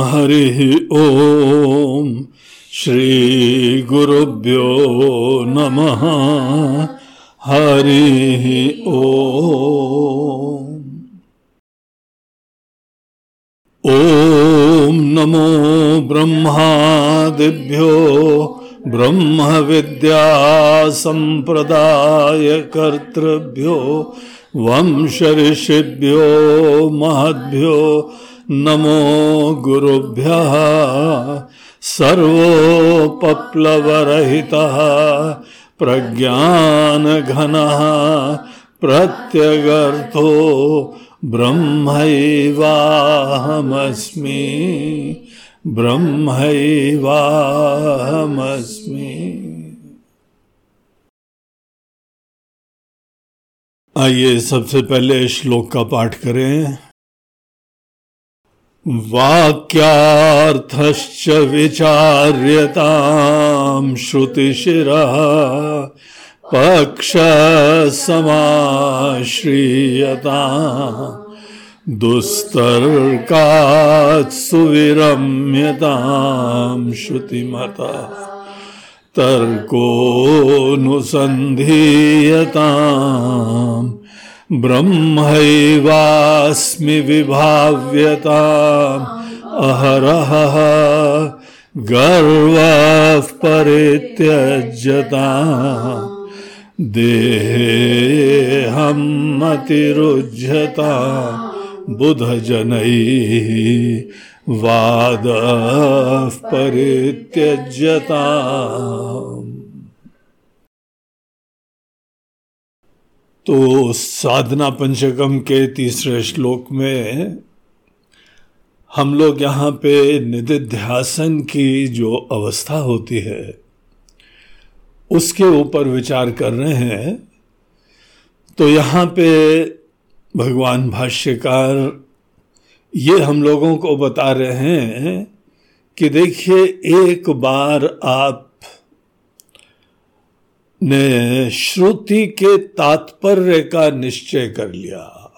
हरिः ॐ श्रीगुरुभ्यो नमः। हरिः ॐ ॐ नमो ब्रह्मादिभ्यो ब्रह्मविद्यासम्प्रदायकर्तृभ्यो वंशऋषिभ्यो महद्भ्यो नमो गुरुभ्यः सर्वोपप्लवरहितः प्रज्ञानघनः प्रत्यगर्थो ब्रह्मैवाहमस्मि ब्रह्मैवाहमस्मि आइए सबसे पहले श्लोक का पाठ करें। वाक्यार्थश्च श्रुतिशिरः पक्षसमाश्रीयता दुस्तर्कात् सुविरम्यताम् श्रुतिमता। तर्कोऽनुसन्धीयताम् ब्रह्मैवास्मि विभाव्यताम्। अहरहः गर्वः परित्यज्यता देहं मतिरुज्यता बुधजनैः वादः परित्यज्यता तो साधना पंचकम के तीसरे श्लोक में हम लोग यहाँ पे निधिध्यासन की जो अवस्था होती है, उसके ऊपर विचार कर रहे हैं। तो यहाँ पे भगवान भाष्यकार ये हम लोगों को बता रहे हैं कि देखिए, एक बार आप ने श्रुति के तात्पर्य का निश्चय कर लिया।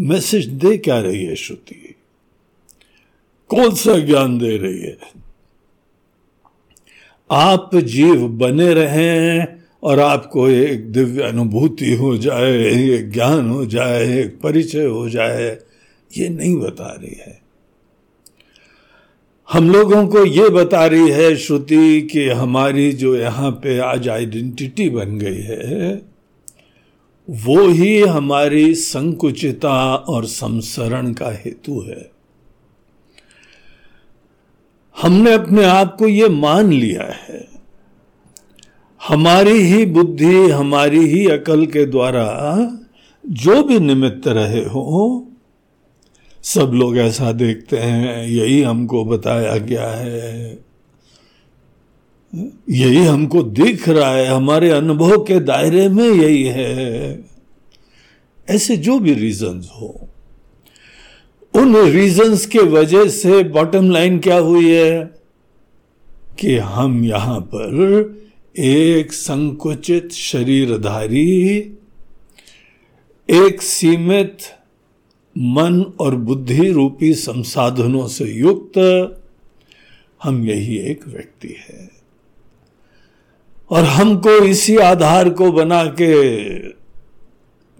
मैसेज दे क्या रही है श्रुति? कौन सा ज्ञान दे रही है? आप जीव बने रहें और आपको एक दिव्य अनुभूति हो जाए, एक ज्ञान हो जाए, एक परिचय हो जाए, ये नहीं बता रही है। हम लोगों को ये बता रही है श्रुति कि हमारी जो यहाँ पे आज आइडेंटिटी बन गई है, वो ही हमारी संकुचिता और संसरण का हेतु है। हमने अपने आप को ये मान लिया है हमारी ही बुद्धि, हमारी ही अकल के द्वारा जो भी निमित्त रहे हो, सब लोग ऐसा देखते हैं, यही हमको बताया गया है। यही हमको दिख रहा है, हमारे अनुभव के दायरे में यही है। ऐसे जो भी रीजंस हो, उन रीजंस के वजह से बॉटम लाइन क्या हुई है? कि हम यहाँ पर एक संकुचित शरीरधारी, एक सीमित मन और बुद्धि रूपी संसाधनों से युक्त, हम यही एक व्यक्ति है। और हमको इसी आधार को बना के,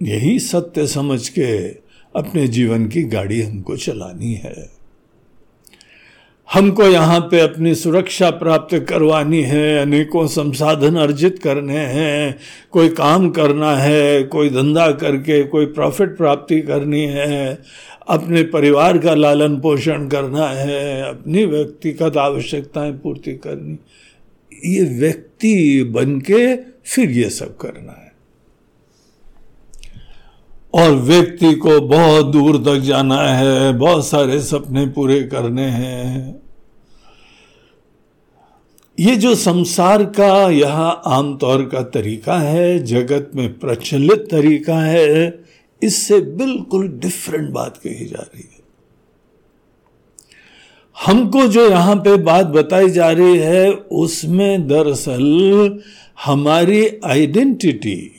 यही सत्य समझ के अपने जीवन की गाड़ी हमको चलानी है। हमको यहाँ पे अपनी सुरक्षा प्राप्त करवानी है, अनेकों संसाधन अर्जित करने हैं, कोई काम करना है, कोई धंधा करके कोई प्रॉफिट प्राप्ति करनी है, अपने परिवार का लालन पोषण करना है, अपनी व्यक्तिगत आवश्यकताएँ पूर्ति करनी। ये व्यक्ति बन के फिर ये सब करना है। और व्यक्ति को बहुत दूर तक जाना है, बहुत सारे सपने पूरे करने हैं। ये जो संसार का यह आमतौर का तरीका है, जगत में प्रचलित तरीका है, इससे बिल्कुल डिफरेंट बात कही जा रही है। हमको जो यहाँ पे बात बताई जा रही है, उसमें दरअसल हमारी आइडेंटिटी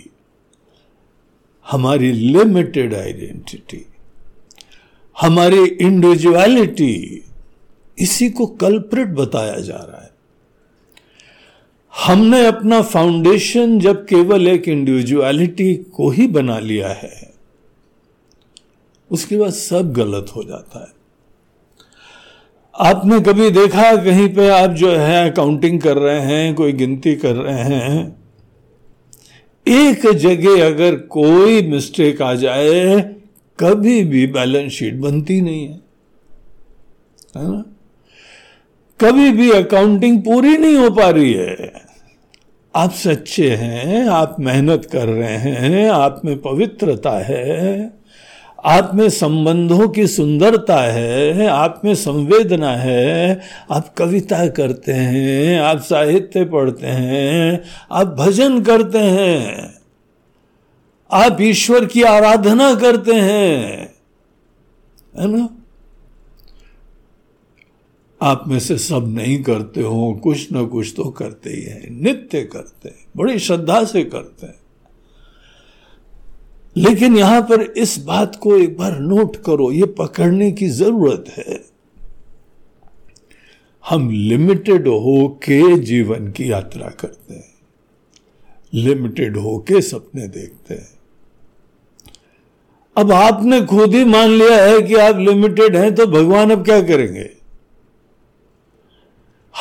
हमारी लिमिटेड आइडेंटिटी हमारी इंडिविजुअलिटी इसी को कल्प्रिट बताया जा रहा है। हमने अपना फाउंडेशन जब केवल एक इंडिविजुअलिटी को ही बना लिया है, उसके बाद सब गलत हो जाता है। आपने कभी देखा कहीं पे आप जो है अकाउंटिंग कर रहे हैं, कोई गिनती कर रहे हैं एक जगह अगर कोई मिस्टेक आ जाए, कभी भी बैलेंस शीट बनती नहीं है। है ना? कभी भी अकाउंटिंग पूरी नहीं हो पा रही है। आप सच्चे हैं, आप मेहनत कर रहे हैं, आप में पवित्रता है। आप में संबंधों की सुंदरता है आप में संवेदना है। आप कविता करते हैं, आप साहित्य पढ़ते हैं, आप भजन करते हैं, आप ईश्वर की आराधना करते हैं, है ना? आप में से सब नहीं करते हो, कुछ ना कुछ तो करते ही हैं, नित्य करते हैं, बड़ी श्रद्धा से करते हैं। लेकिन यहाँ पर इस बात को एक बार नोट करो, ये पकड़ने की ज़रूरत है। हम लिमिटेड होके जीवन की यात्रा करते हैं। लिमिटेड होके सपने देखते हैं। अब आपने खुद ही मान लिया है कि आप लिमिटेड हैं तो भगवान अब क्या करेंगे?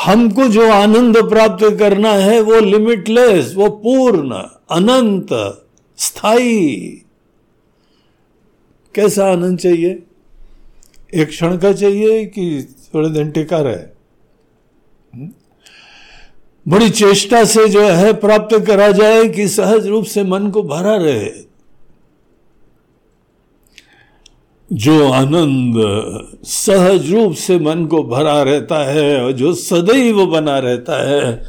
हमको जो आनंद प्राप्त करना है, वो लिमिटलेस वो पूर्ण, अनंत। स्थायी। कैसा आनंद चाहिए? एक क्षण का चाहिए कि थोड़े दिन टिका रहे? हम्म? बड़ी चेष्टा से जो है प्राप्त करा जाए कि सहज रूप से मन को भरा रहे। जो आनंद सहज रूप से मन को भरा रहता है और जो सदैव बना रहता है,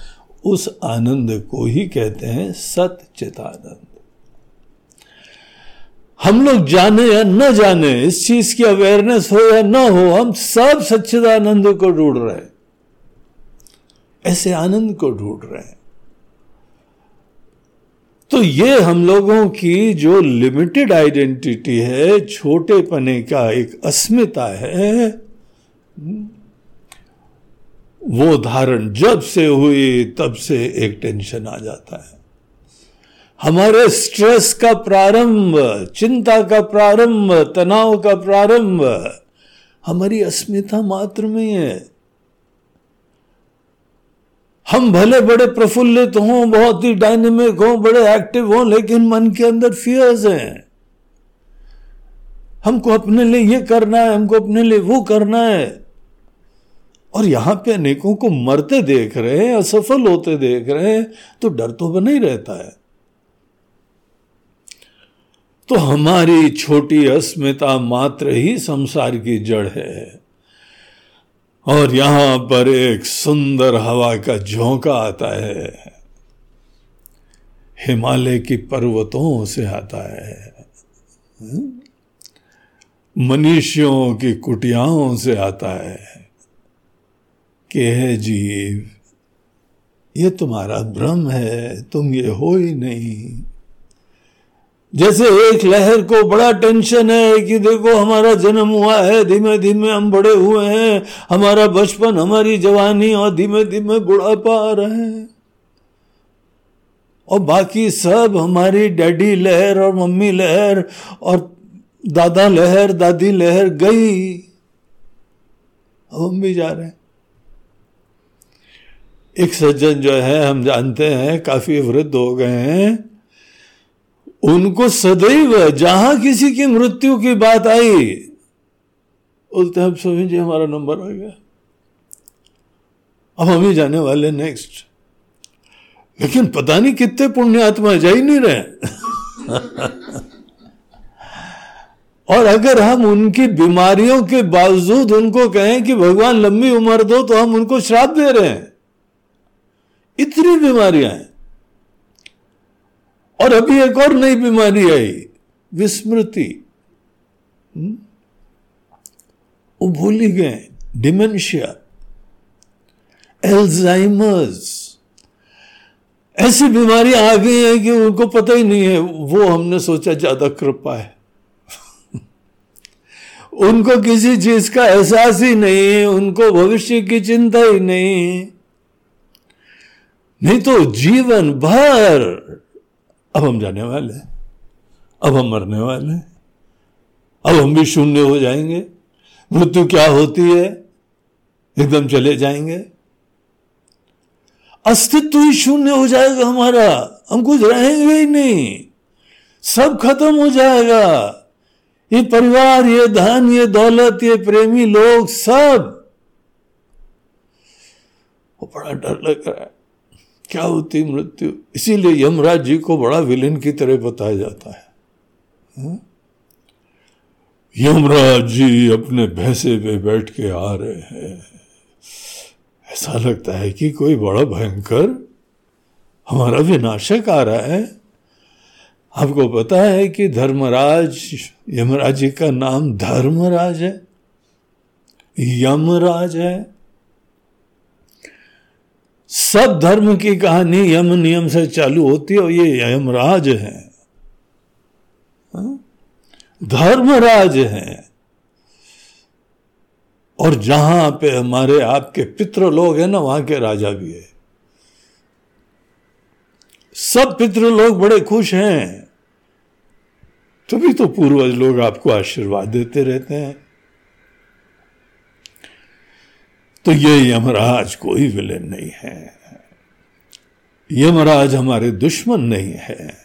उस आनंद को ही कहते हैं सतचितानंद हम लोग जाने या न जाने, इस चीज़ की अवेयरनेस हो या ना हो, हम सब सच्चिदानंद को ढूंढ रहे हैं। ऐसे आनंद को ढूंढ रहे हैं। तो ये हम लोगों की जो लिमिटेड आइडेंटिटी है छोटे पने का एक अस्मिता है, वो धारण जब से हुई, तब से एक टेंशन आ जाता है। हमारे स्ट्रेस का प्रारंभ, चिंता का प्रारंभ, तनाव का प्रारंभ हमारी अस्मिता मात्र में है। हम भले बड़े प्रफुल्लित हों, बहुत ही डायनेमिक हों, बड़े एक्टिव हों, लेकिन मन के अंदर फियर्स हैं। हमको अपने लिए ये करना है, हमको अपने लिए वो करना है। और यहाँ पे अनेकों को मरते देख रहे हैं, असफल होते देख रहे हैं तो डर तो बना ही रहता है। तो हमारी छोटी अस्मिता मात्र ही संसार की जड़ है। और यहाँ पर एक सुंदर हवा का झोंका आता है। हिमालय की पर्वतों से आता है। मनुष्यों की कुटियाओं से आता है। कि है जीव? ये तुम्हारा भ्रम है, तुम ये हो ही नहीं। जैसे एक लहर को बड़ा टेंशन है कि देखो हमारा जन्म हुआ है धीमे धीमे हम बड़े हुए हैं, हमारा बचपन, हमारी जवानी और धीमे धीमे बुढ़ापा आ रहे हैं। और बाकी सब हमारी डैडी लहर और मम्मी लहर और दादा लहर, दादी लहर गई। अब हम भी जा रहे हैं। एक सज्जन जो है, हम जानते हैं, काफ़ी वृद्ध हो गए हैं। उनको सदैव जहाँ किसी की मृत्यु की बात आई, बोलते हम स्वामी जी, हमारा नंबर आ गया। अब हम ही जाने वाले नेक्स्ट लेकिन पता नहीं कितने पुण्य आत्मा जा ही नहीं रहे। और अगर हम उनकी बीमारियों के बावजूद उनको कहें कि भगवान लंबी उम्र दो तो हम उनको श्राप दे रहे हैं। इतनी बीमारियाँ हैं। और अभी एक और नई बीमारी आई, विस्मृति। हम्म? वो भूल ही गए डिमेंशिया एल्जाइमर्स ऐसी बीमारियाँ आ गई हैं कि उनको पता ही नहीं है, वो हमने सोचा ज़्यादा कृपा है। उनको किसी चीज़ का एहसास ही नहीं उनको भविष्य की चिंता ही नहीं नहीं तो जीवन भर अब हम जाने वाले हैं। अब हम मरने वाले हैं। अब हम भी शून्य हो जाएँगे। मृत्यु क्या होती है? एकदम चले जाएँगे। अस्तित्व ही शून्य हो जाएगा हमारा। हम कुछ रहेंगे ही नहीं। सब खत्म हो जाएगा। ये परिवार, ये धन, ये दौलत, ये प्रेमी लोग सब। वो बड़ा डर लग रहा है। क्या होती मृत्यु? इसीलिए यमराज जी को बड़ा विलेन की तरह बताया जाता है। हाँ? यमराज जी अपने भैंसे पे बैठ के आ रहे हैं। ऐसा लगता है कि कोई बड़ा भयंकर हमारा विनाशक आ रहा है। आपको पता है कि धर्मराज, यमराज जी का नाम धर्मराज है। यमराज है। सब धर्म की कहानी यम नियम से चालू होती है और ये यमराज है। हाँ? धर्मराज है। और जहाँ पे हमारे आपके पितृ लोग हैं ना, वहाँ के राजा भी है। सब पितृ लोग बड़े खुश हैं। तभी तो पूर्वज लोग आपको आशीर्वाद देते रहते हैं। तो ये यमराज कोई विलेन नहीं है। यमराज हमारे दुश्मन नहीं है।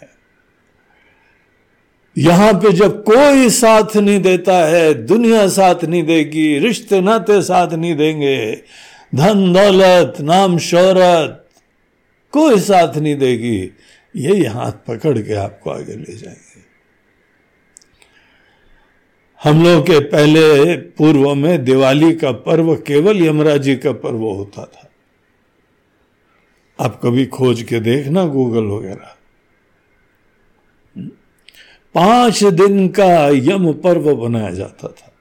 यहाँ पे जब कोई साथ नहीं देता है, दुनिया साथ नहीं देगी, रिश्ते नाते साथ नहीं देंगे, धन दौलत, नाम शोहरत, कोई साथ नहीं देगी यही हाथ पकड़ के आपको आगे ले जाएँगे। हम लोग के पहले पूर्व में दिवाली का पर्व केवल यमराज जी का पर्व होता था। आप कभी खोज के देखना गूगल वगैरह। पाँच दिन का यम पर्व बनाया जाता था।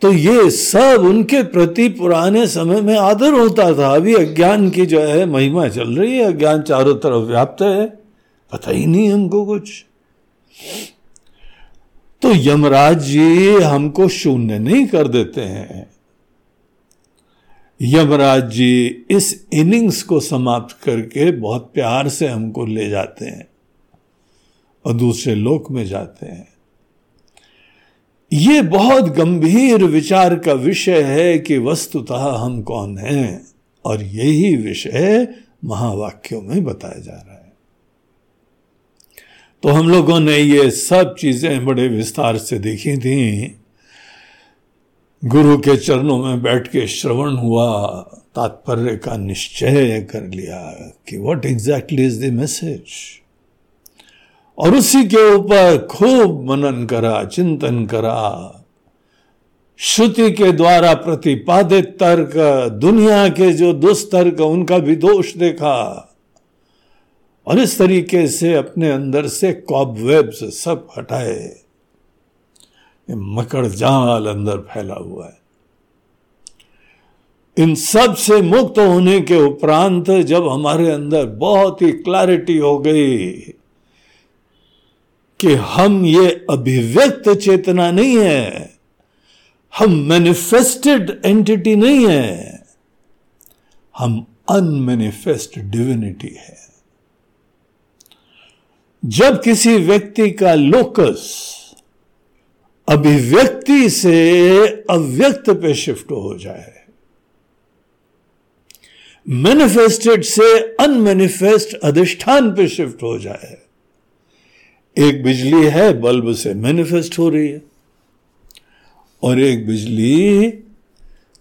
तो ये सब उनके प्रति पुराने समय में आदर होता था। अभी अज्ञान की जो है, महिमा चल रही है। अज्ञान चारों तरफ़ व्याप्त है। पता ही नहीं हमको कुछ। तो यमराज जी हमको शून्य नहीं कर देते हैं। यमराज जी इस इनिंग्स को समाप्त करके बहुत प्यार से हमको ले जाते हैं और दूसरे लोक में जाते हैं। ये बहुत गंभीर विचार का विषय है कि वस्तुतः हम कौन हैं और यही विषय महावाक्यों में बताया जा रहा है। तो हम लोगों ने ये सब चीज़ें बड़े विस्तार से देखी थी। गुरु के चरणों में बैठ के श्रवण हुआ, तात्पर्य का निश्चय कर लिया कि what exactly is the message और उसी के ऊपर खूब मनन करा, चिंतन करा। श्रुति के द्वारा प्रतिपादित तर्क, दुनिया के जो दुष्तर्क, उनका भी दोष देखा। और इस तरीके से अपने अंदर से कॉबवेब्स सब हटाए। मकर जाल अंदर फैला हुआ है। इन सबसे मुक्त होने के उपरांत जब हमारे अंदर बहुत ही क्लैरिटी हो गई कि हम ये अभिव्यक्त चेतना नहीं है, हम मैनिफेस्टेड एंटिटी नहीं है, हम अनमेनिफेस्ट डिविनिटी है। जब किसी व्यक्ति का लोकस अभिव्यक्ति से अव्यक्त पे शिफ्ट हो जाए मैनिफेस्टेड से अनमेनिफेस्ट अधिष्ठान पे शिफ्ट हो जाए, एक बिजली है, बल्ब से मैनिफेस्ट हो रही है, और एक बिजली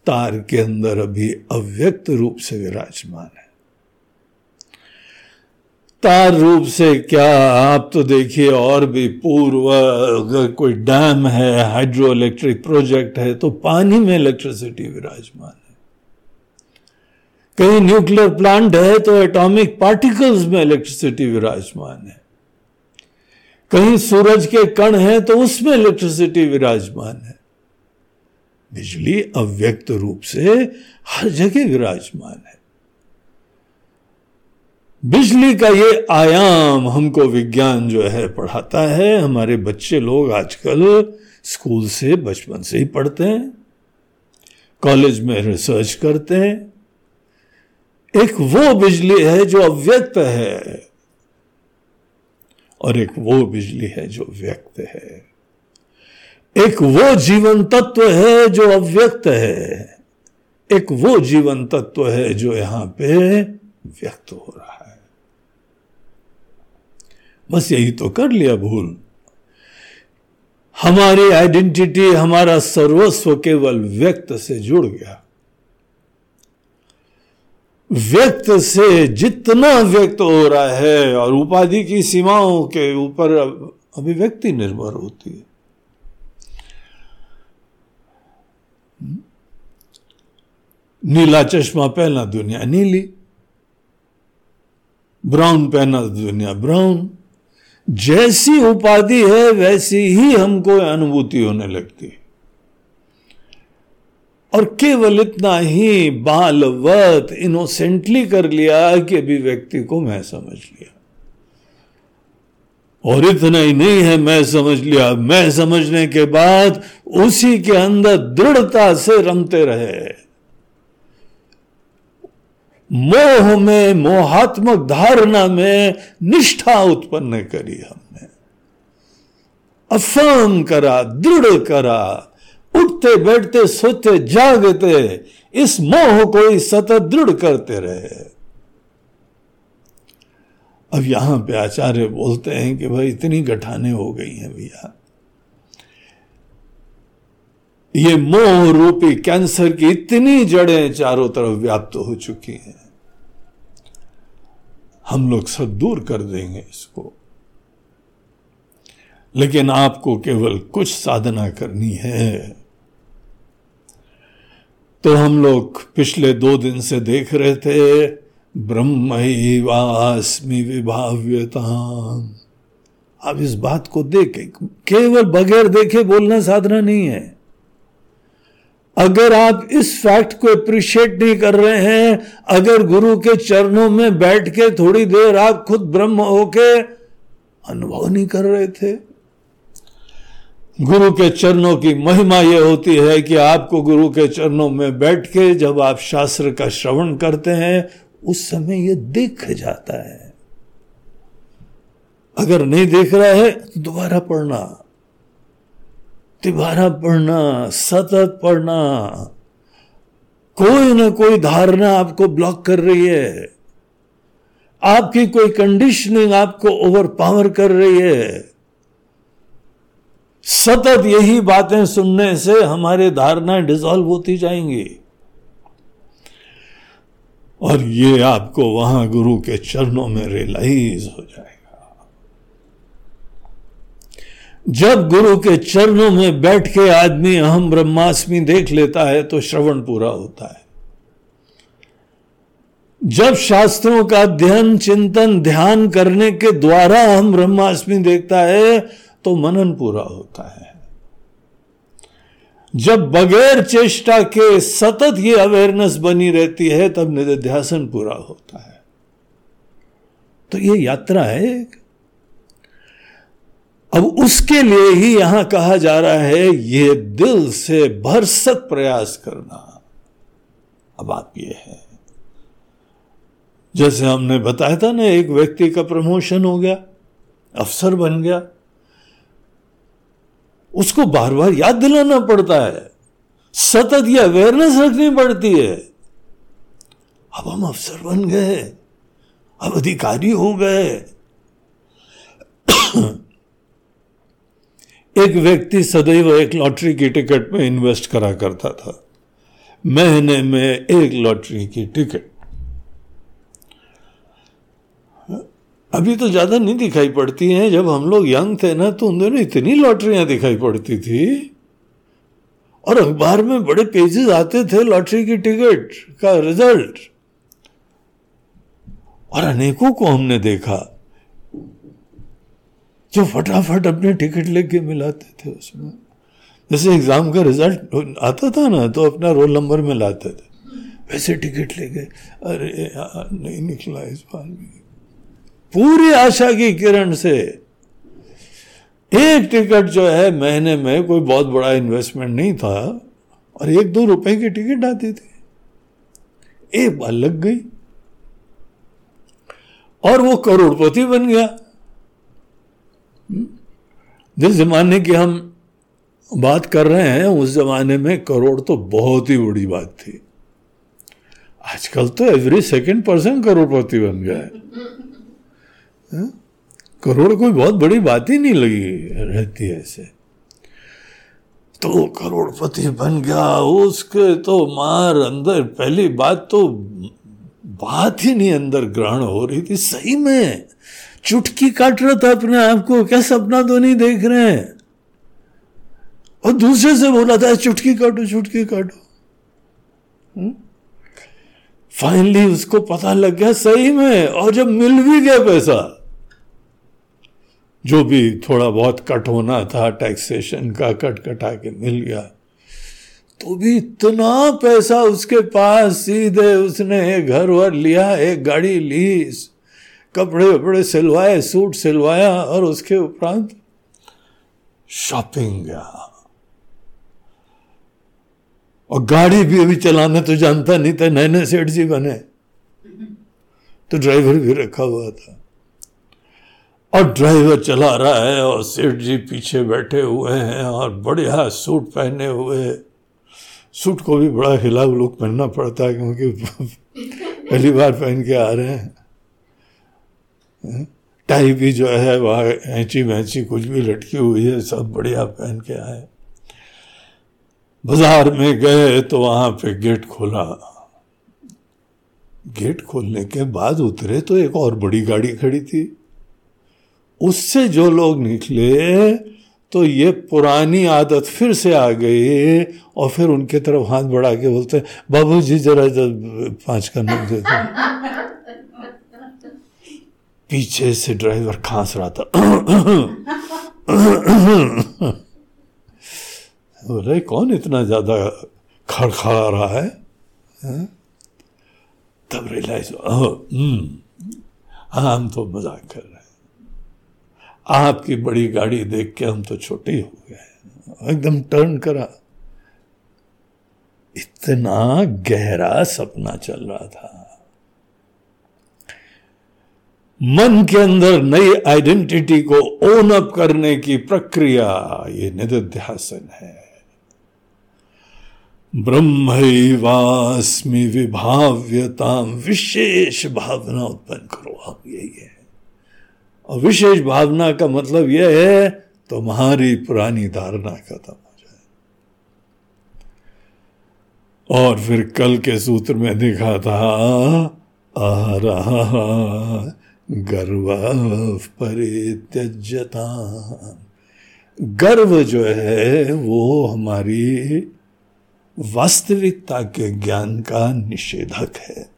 तार के अंदर अभी अव्यक्त रूप से विराजमान है। तार रूप से क्या आप तो देखिए और भी पूर्व, अगर कोई डैम है हाइड्रो इलेक्ट्रिक प्रोजेक्ट है तो पानी में इलेक्ट्रिसिटी विराजमान है। कहीं न्यूक्लियर प्लांट है तो एटॉमिक पार्टिकल्स में इलेक्ट्रिसिटी विराजमान है। कहीं सूरज के कण हैं तो उसमें इलेक्ट्रिसिटी विराजमान है। बिजली अव्यक्त रूप से हर जगह विराजमान है। बिजली का ये आयाम हमको विज्ञान जो है पढ़ाता है। हमारे बच्चे लोग आजकल स्कूल से बचपन से ही पढ़ते हैं, कॉलेज में रिसर्च करते हैं। एक वो बिजली है जो अव्यक्त है और एक वो बिजली है जो व्यक्त है। एक वो जीवन तत्व है जो अव्यक्त है। एक वो जीवन तत्व है जो यहाँ पे व्यक्त हो रहा है। बस यही तो कर लिया भूल। हमारी आइडेंटिटी हमारा सर्वस्व केवल व्यक्त से जुड़ गया। व्यक्त से जितना व्यक्त हो रहा है और उपाधि की सीमाओं के ऊपर अभिव्यक्ति निर्भर होती है। नीला चश्मा पहना दुनिया नीली, ब्राउन पहना दुनिया ब्राउन। जैसी उपाधि है, वैसी ही हमको अनुभूति होने लगती और केवल इतना ही, बालवत इनोसेंटली कर लिया कि अभी व्यक्ति को मैं समझ लिया। और इतना ही नहीं है, मैं समझ लिया। मैं समझने के बाद उसी के अंदर दृढ़ता से रमते रहे। मोह में मोहात्मक धारणा में निष्ठा उत्पन्न करी हमने। अफर्म करा, दृढ़ करा उठते बैठते सोते जागते इस मोह को ही सतत दृढ़ करते रहे। अब यहाँ पे आचार्य बोलते हैं कि भाई इतनी गठाने हो गई हैं भैया। ये मोह रूपी कैंसर की इतनी जड़ें चारों तरफ़ व्याप्त हो चुकी हैं। हम लोग सब दूर कर देंगे इसको। लेकिन आपको केवल कुछ साधना करनी है। तो हम लोग पिछले दो दिन से देख रहे थे, ब्रह्म वास्मी विभाव्यता आप इस बात को देखें, केवल बगैर देखे बोलना साधना नहीं है। अगर आप इस फैक्ट को अप्रिशिएट नहीं कर रहे हैं, अगर गुरु के चरणों में बैठ के थोड़ी देर आप खुद ब्रह्म होके अनुभव नहीं कर रहे थे। गुरु के चरणों की महिमा यह होती है कि आपको गुरु के चरणों में बैठ के जब आप शास्त्र का श्रवण करते हैं, उस समय यह देख जाता है। अगर नहीं देख रहा है तो दोबारा पढ़ना। तिबारा पढ़ना, सतत पढ़ना, कोई ना कोई धारणा आपको ब्लॉक कर रही है। आपकी कोई कंडीशनिंग आपको ओवर पावर कर रही है। सतत यही बातें सुनने से हमारे धारणाएँ डिसॉल्व होती जाएँगी। और ये आपको वहाँ गुरु के चरणों में रियलाइज़ हो जाए जब गुरु के चरणों में बैठ के आदमी अहम ब्रह्मास्मि देख लेता है तो श्रवण पूरा होता है। जब शास्त्रों का अध्ययन चिंतन, ध्यान करने के द्वारा हम ब्रह्मास्मि देखता है तो मनन पूरा होता है। जब बगैर चेष्टा के सतत ये अवेयरनेस बनी रहती है, तब निध्यासन पूरा होता है। तो ये यात्रा है अब उसके लिए ही यहाँ कहा जा रहा है, ये दिल से भरसक प्रयास करना। अब आप ये है। जैसे हमने बताया था ना, एक व्यक्ति का प्रमोशन हो गया, अफसर बन गया। उसको बार बार याद दिलाना पड़ता है। सतत ये अवेयरनेस रखनी पड़ती है। अब हम अफसर बन गए, अब अधिकारी हो गए। एक व्यक्ति सदैव एक लॉटरी की टिकट में इन्वेस्ट करा करता था। महीने में एक लॉटरी की टिकट। अभी तो ज़्यादा नहीं दिखाई पड़ती हैं। जब हम लोग यंग थे ना तो उन दिनों इतनी लॉटरियाँ दिखाई पड़ती थी। और अखबार में बड़े पेजेस आते थे लॉटरी की टिकट का रिज़ल्ट और अनेकों को हमने देखा। जो फटाफट अपने टिकट लेके मिलाते थे उसमें। जैसे एग्ज़ाम का रिज़ल्ट आता था ना तो अपना रोल नंबर में लाते थे। वैसे टिकट लेके, अरे यार नहीं निकला इस बार भी। पूरी आशा की किरण से एक टिकट जो है, महीने में कोई बहुत बड़ा इन्वेस्टमेंट नहीं था, और एक दो रुपए की टिकट आती थी। एक बार लग गई। और वो करोड़पति बन गया। जिस जमाने की हम बात कर रहे हैं, उस जमाने में करोड़ तो बहुत ही बड़ी बात थी। आजकल तो एवरी सेकंड पर्सन करोड़पति बन गया है। हाँ? करोड़ कोई बहुत बड़ी बात ही नहीं लगी रहती है ऐसे। तो करोड़पति बन गया, उसके तो मार अंदर, पहली बात तो बात ही नहीं अंदर ग्रहण हो रही थी, सही में। चुटकी काट रहा था अपने आप को क्या सपना तो नहीं देख रहे हैं? और दूसरे से बोला था, चुटकी काटो चुटकी काटो। फाइनली हम्म? उसको पता लग गया, सही में। और जब मिल भी गया पैसा, जो भी थोड़ा बहुत कट होना था टैक्सेशन का कट कटा के मिल गया तो भी इतना पैसा उसके पास, सीधे उसने एक घर वर लिया, एक गाड़ी ली कपड़े वपड़े सिलवाए, सूट सिलवाया और उसके उपरांत शॉपिंग गया। और गाड़ी भी अभी चलाने तो जानता नहीं था नए नए सेठ जी बने। तो ड्राइवर भी रखा हुआ था। और ड्राइवर चला रहा है और सेठ जी पीछे बैठे हुए हैं और बढ़िया सूट पहने हुए। सूट को भी बड़ा हिला लुक पहनना पड़ता है क्योंकि पहली बार पहन के आ रहे हैं। टाई भी जो है, वह ऐची वैंची कुछ भी लटकी हुई है, सब बढ़िया पहन के आए। बाज़ार में गए तो वहाँ पे गेट खोला। गेट खोलने के बाद उतरे तो एक और बड़ी गाड़ी खड़ी थी। उससे जो लोग निकले तो ये पुरानी आदत फिर से आ गई और फिर उनके तरफ़ हाथ बढ़ा के बोलते बाबू जी जरा पाँच का नोट दे दो। पीछे से ड्राइवर खांस रहा था। बोले कौन इतना ज़्यादा खड़खड़ा रहा है? हाँ? तब रियलाइज़ हम्म, हम तो मज़ाक कर रहे हैं। आपकी बड़ी गाड़ी देख के हम तो छोटे हो गए एकदम टर्न करा। इतना गहरा सपना चल रहा था। मन के अंदर नई आइडेंटिटी को ओन अप करने की प्रक्रिया, ये निध्यासन है। ब्रह्मवास्मि विभाव्यता विशेष भावना उत्पन्न करो। आप यही है। और विशेष भावना का मतलब यह है, तुम्हारी पुरानी धारणा खत्म हो जाए। और फिर कल के सूत्र में देखा था, आ रहा गर्व परित्यजता गर्व जो है, वो हमारी वास्तविकता के ज्ञान का निषेधक है।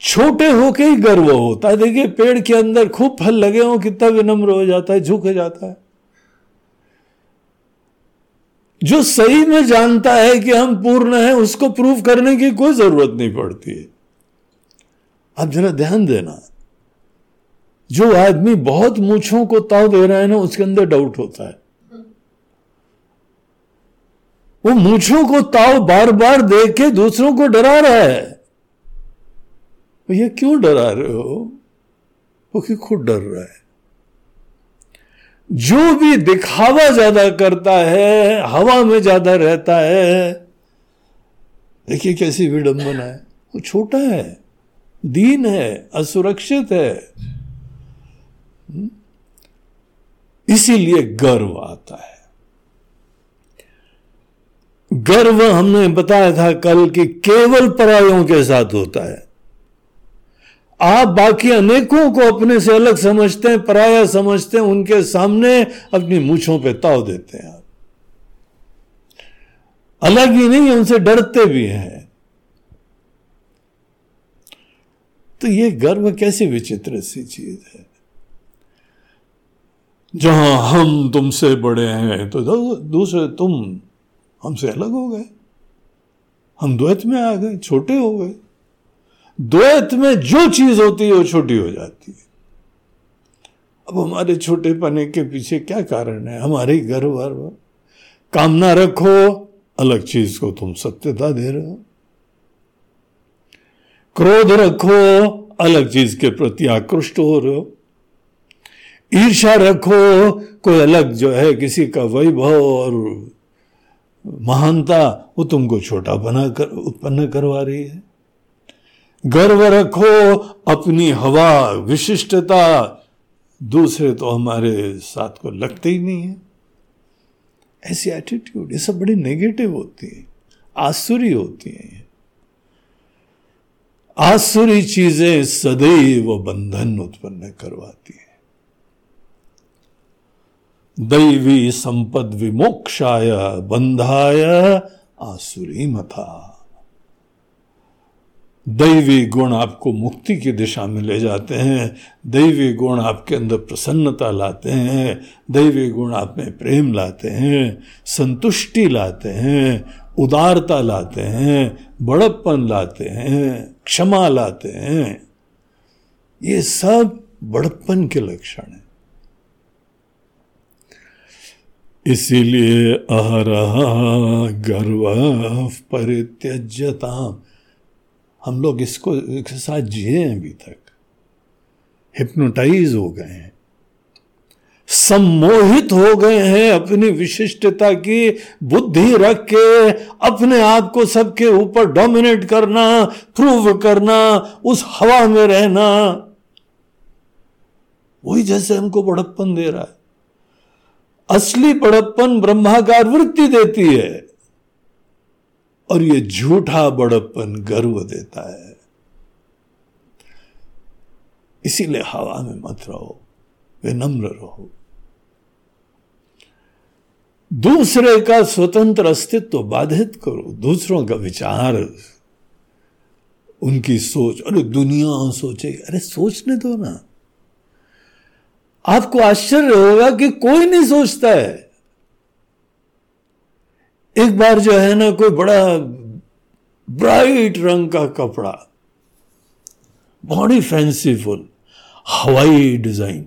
छोटे होके ही गर्व होता है। देखिए, पेड़ के अंदर खूब फल लगे हो, कितना विनम्र हो जाता है, झुक जाता है। जो सही में जानता है कि हम पूर्ण हैं, उसको प्रूव करने की कोई ज़रूरत नहीं पड़ती है। आप जरा ध्यान देना। जो आदमी बहुत मूछों को ताव दे रहा है ना, उसके अंदर डाउट होता है। वो मूछों को ताव बार बार देख के दूसरों को डरा रहा है। भैया क्यों डरा रहे हो? वो कि खुद डर रहा है। जो भी दिखावा ज़्यादा करता है, हवा में ज़्यादा रहता है, देखिए कैसी विडंबना है। वो छोटा है। दीन है, असुरक्षित है? इसीलिए गर्व आता है। गर्व हमने बताया था कल कि केवल परायों के साथ होता है। आप बाकी अनेकों को अपने से अलग समझते हैं, पराया समझते हैं, उनके सामने अपनी मूछों पे ताव देते हैं। आप अलग ही नहीं, उनसे डरते भी हैं। तो ये गर्व कैसी विचित्र सी चीज़ है? जहाँ हम तुमसे बड़े हैं तो दूसरे तुम हमसे अलग हो गए। हम द्वैत में आ गए, छोटे हो गए। द्वैत में जो चीज़ होती है, वो छोटी हो जाती है। अब हमारे छोटे पने के पीछे क्या कारण है? हमारे गर्व। कामना रखो, अलग चीज़ को तुम सत्यता दे रहे हो। क्रोध रखो, अलग चीज़ के प्रति आकृष्ट हो रहे हो। ईर्षा रखो, कोई अलग जो है, किसी का वैभव और महानता, वो तुमको छोटा बना कर, उत्पन्न करवा रही है। गर्व रखो, अपनी हवा, विशिष्टता, दूसरे तो हमारे साथ को लगते ही नहीं है। ऐसी एटीट्यूड ये सब बड़ी नेगेटिव होती है, आसुरी होती है। आसुरी चीज़ें सदैव बंधन उत्पन्न करवाती है। दैवी संपद विमोक्षाय बंधाय आसुरी मथा। दैवी गुण आपको मुक्ति की दिशा में ले जाते हैं, दैवी गुण आपके अंदर प्रसन्नता लाते हैं, दैवी गुण आप में प्रेम लाते हैं, संतुष्टि लाते हैं, उदारता लाते हैं, बड़प्पन लाते हैं। क्षमा लाते हैं, ये सब बड़प्पन के लक्षण है। इसीलिए अहरह गर्व परित्यजता हम लोग इसको, इसके साथ जिए अभी तक। हिप्नोटाइज हो गए हैं। सम्मोहित हो गए हैं अपनी विशिष्टता की बुद्धि रख के, अपने आप को सबके ऊपर डोमिनेट करना प्रूव करना, उस हवा में रहना। वही जैसे हमको बड़प्पन दे रहा है। असली बड़प्पन ब्रह्माकार वृत्ति देती है। और ये झूठा बड़प्पन गर्व देता है। इसीलिए हवा में मत रहो विनम्र रहो। दूसरे का स्वतंत्र अस्तित्व बाधित करो। दूसरों का विचार, उनकी सोच, अरे दुनिया सोचे अरे सोचने दो ना। आपको आश्चर्य होगा कि कोई नहीं सोचता है। एक बार जो है ना, कोई बड़ा ब्राइट रंग का कपड़ा, बड़ी फैंसीफुल हवाई डिज़ाइन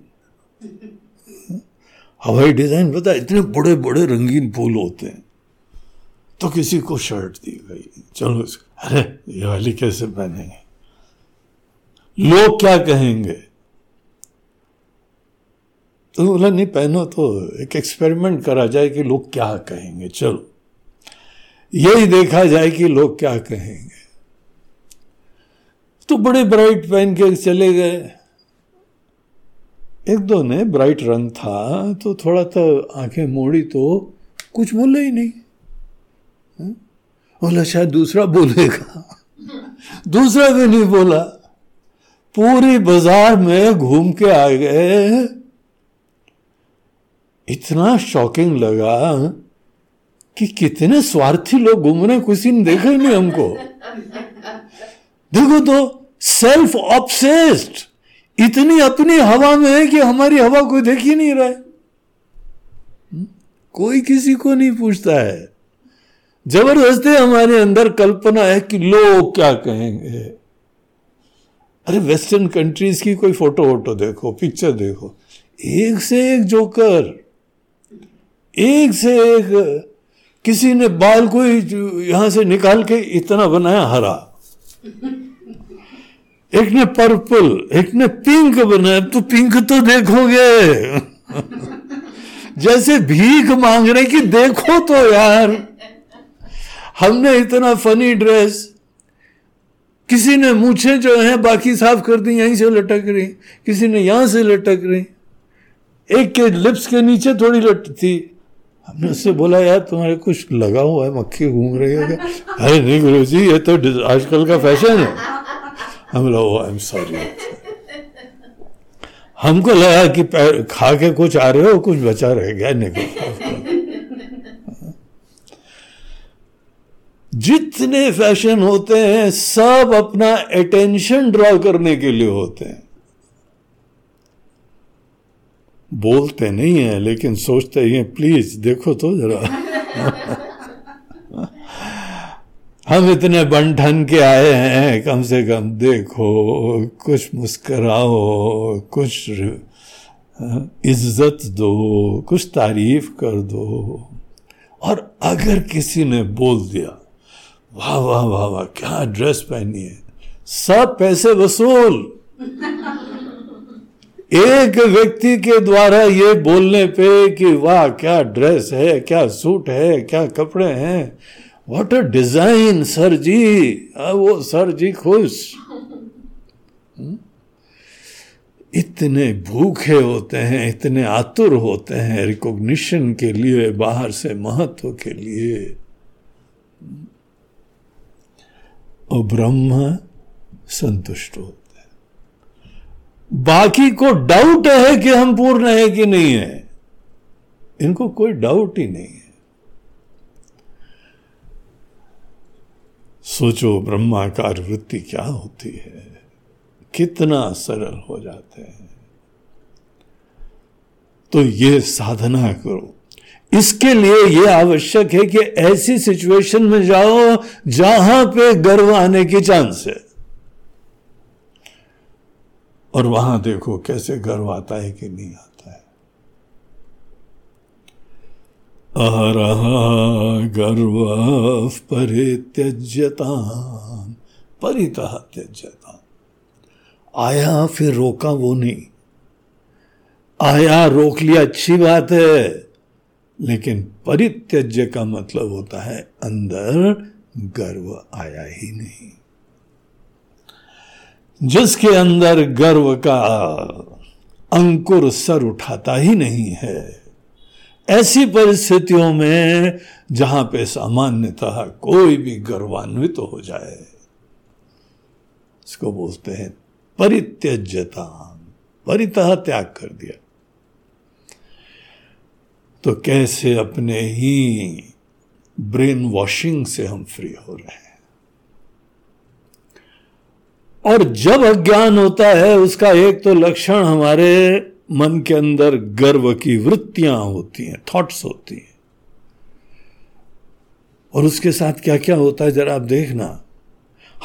हवाई डिज़ाइन, पता इतने बड़े बड़े रंगीन फूल होते हैं। तो किसी को शर्ट दी गई। चलो अरे, ये वाली कैसे पहनेंगे? लोग क्या कहेंगे? तो बोला, नहीं, पहनो तो एक एक्सपेरिमेंट करा जाए कि लोग क्या कहेंगे। चलो, यही देखा जाए कि लोग क्या कहेंगे। तो बड़े ब्राइट पहन के चले गए। एक दो ने ब्राइट रंग था तो थोड़ा तो आँखें मोड़ी तो कुछ बोले ही नहीं। हाँ? बोला, शायद दूसरा बोलेगा। दूसरा भी नहीं बोला। पूरी बाज़ार में घूम के आ गए। इतना शॉकिंग लगा कि कितने स्वार्थी लोग घूम रहे किसी ने देखा ही नहीं हमको। देखो तो सेल्फ ऑब्सेस्ड इतनी अपनी हवा में है कि हमारी हवा कोई देख ही नहीं रहा है? कोई किसी को नहीं पूछता है। ज़बरदस्ती हमारे अंदर कल्पना है कि लोग क्या कहेंगे। अरे वेस्टर्न कंट्रीज़ की कोई फ़ोटो वोटो देखो पिक्चर देखो। एक से एक जोकर एक से एक किसी ने बाल को यहाँ से निकाल के इतना बनाया हरा। एक ने पर्पल, एक ने पिंक बनाया तो पिंक तो देखोगे। जैसे भीख मांग रहे कि देखो तो यार। हमने इतना फनी ड्रेस किसी ने मूछे जो है बाकी साफ़ कर दी, यहीं से लटक रही। किसी ने यहाँ से लटक रही। एक के लिप्स के नीचे थोड़ी लट थी। हमने उससे बोला, यार, तुम्हारे कुछ लगा हुआ है, मक्खी घूम रही है अरे नहीं गुरु जी ये तो आजकल का फ़ैशन है। हम लोग आई एम सॉरी हमको लगा कि खा के कुछ आ रहे हो, कुछ बचा रह गया, नहीं। जितने फ़ैशन होते हैं, सब अपना अटेंशन ड्रॉ करने के लिए होते हैं। बोलते नहीं है, लेकिन सोचते ही हैं प्लीज़ देखो तो जरा। हम इतने बन ठन के आए हैं, कम से कम देखो, कुछ मुस्कराओ, कुछ इज़्ज़त दो, कुछ तारीफ़ कर दो। और अगर किसी ने बोल दिया, वाह वाह वाह वाह, क्या ड्रेस पहनी है? सब पैसे वसूल। एक व्यक्ति के द्वारा ये बोलने पे कि, वाह, क्या ड्रेस है, क्या सूट है, क्या कपड़े हैं? What a design sir ji आ, वो सर जी खुश? इतने भूखे होते हैं इतने आतुर होते हैं रिकॉग्निशन के लिए बाहर से महत्व के लिए। और ब्रह्म संतुष्ट होते हैं। बाकी को डाउट है कि हम पूर्ण है कि नहीं है। इनको कोई डाउट ही नहीं है। सोचो ब्रह्माकार वृत्ति क्या होती है? कितना सरल हो जाते हैं। तो ये साधना करो। इसके लिए यह आवश्यक है कि ऐसी सिचुएशन में जाओ जहाँ पे गर्व आने की चांस है। और वहाँ देखो कैसे गर्व आता है कि नहीं आता। अहरह गर्व परित्यज्यता परितः त्यज्यता आया, फिर रोका वो नहीं। आया, रोक लिया, अच्छी बात है। लेकिन परित्यज्य का मतलब होता है, अंदर गर्व आया ही नहीं। जिसके अंदर गर्व का अंकुर सर उठाता ही नहीं है ऐसी परिस्थितियों में जहाँ पे सामान्यतः कोई भी गर्वान्वित तो हो जाए, इसको बोलते हैं परित्यज्यता, परितः त्याग कर दिया। तो कैसे अपने ही ब्रेन वॉशिंग से हम फ्री हो रहे हैं? और जब अज्ञान होता है, उसका एक तो लक्षण हमारे मन के अंदर गर्व की वृत्तियाँ होती हैं थॉट्स होती हैं। और उसके साथ क्या क्या होता है, जरा आप देखना।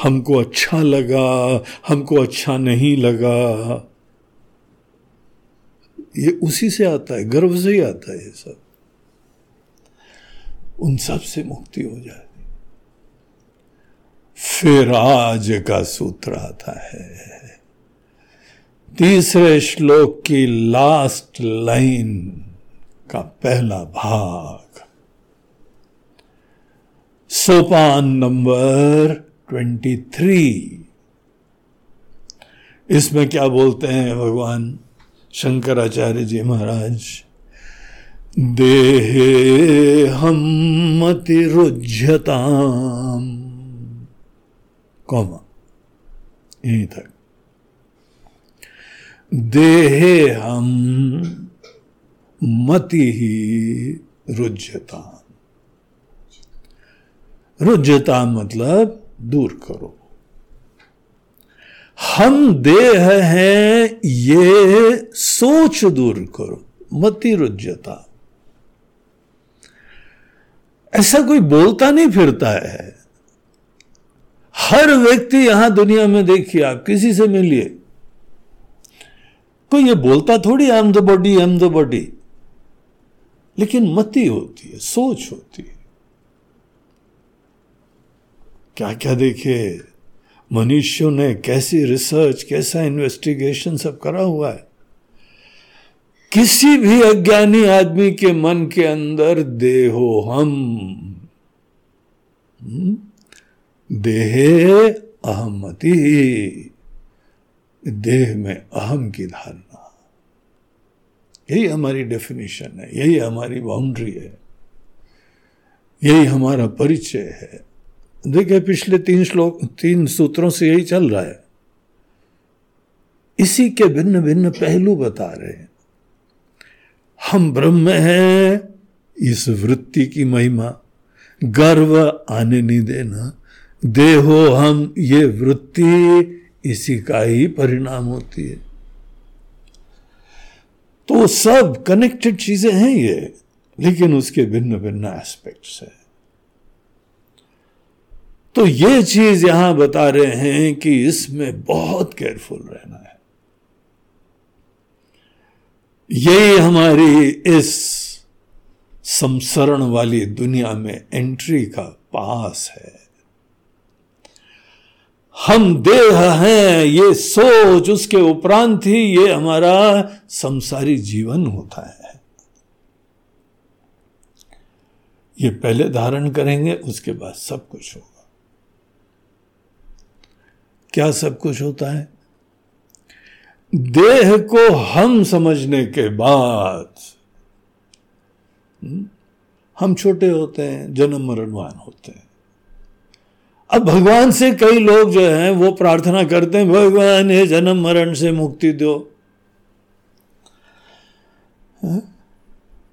हमको अच्छा लगा, हमको अच्छा नहीं लगा। ये उसी से आता है, गर्व से ही आता है ये सब। उन सबसे मुक्ति हो जाती। फिर आज का सूत्र आता है। तीसरे श्लोक की लास्ट लाइन का पहला भाग। सोपान नंबर ट्वेंटी थ्री इसमें क्या बोलते हैं भगवान शंकराचार्य जी महाराज? देहे हम रुझ्यताम कौमा, यहीं तक। देहे हम मति ही रुझ्यता रुझ्यता मतलब दूर करो। हम देह हैं, ये सोच दूर करो। मति रुज्जता ऐसा कोई बोलता नहीं फिरता है। हर व्यक्ति यहाँ दुनिया में देखिए, आप किसी से मिलिए। कोई ये बोलता थोड़ी I am the body I am the body लेकिन मति होती है, सोच होती है। क्या क्या देखे? मनुष्यों ने कैसी रिसर्च कैसा इन्वेस्टिगेशन सब करा हुआ है। किसी भी अज्ञानी आदमी के मन के अंदर देहो हम। हम्म? देहे अहमति। देह में अहम की धारणा। यही हमारी डेफिनेशन है, यही हमारी बाउंड्री है, यही हमारा परिचय है। देखिए, पिछले तीन श्लोक, तीन सूत्रों से यही चल रहा है। इसी के भिन्न भिन्न पहलू बता रहे हैं। हम ब्रह्म हैं, इस वृत्ति की महिमा। गर्व आने नहीं देना। देहो हम ये वृत्ति इसी का ही परिणाम होती है। तो सब कनेक्टेड चीज़ें हैं ये, लेकिन उसके भिन्न भिन्न एस्पेक्ट्स है। तो ये चीज़ यहाँ बता रहे हैं कि इसमें बहुत केयरफुल रहना है। यही हमारी इस संसरण वाली दुनिया में एंट्री का पास है। हम देह हैं, ये सोच उसके उपरांत ही ये हमारा संसारी जीवन होता है। ये पहले धारण करेंगे, उसके बाद सब कुछ होगा। क्या सब कुछ होता है? देह को हम समझने के बाद, हम छोटे होते हैं, जन्म मरणवान होते हैं। अब भगवान से कई लोग जो हैं, वो प्रार्थना करते हैं, भगवान, ये जन्म मरण से मुक्ति दो। हाँ?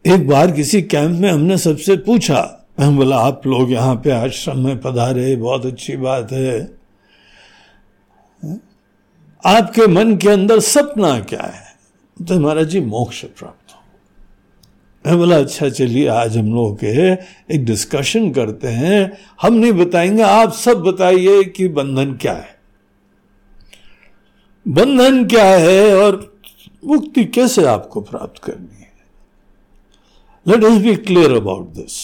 एक बार किसी कैंप में हमने सबसे पूछा, हम बोला, आप लोग यहाँ पे आश्रम में पधारे, बहुत अच्छी बात है। आपके मन के अंदर सपना क्या है? तो महाराज जी, मोक्ष प्राप्त। हो मैं बोला अच्छा चलिए, आज हम लोग के एक डिस्कशन करते हैं। हम नहीं बताएँगे, आप सब बताइए कि बंधन क्या है। बंधन क्या है और मुक्ति कैसे आपको प्राप्त करनी है? Let is be clear about this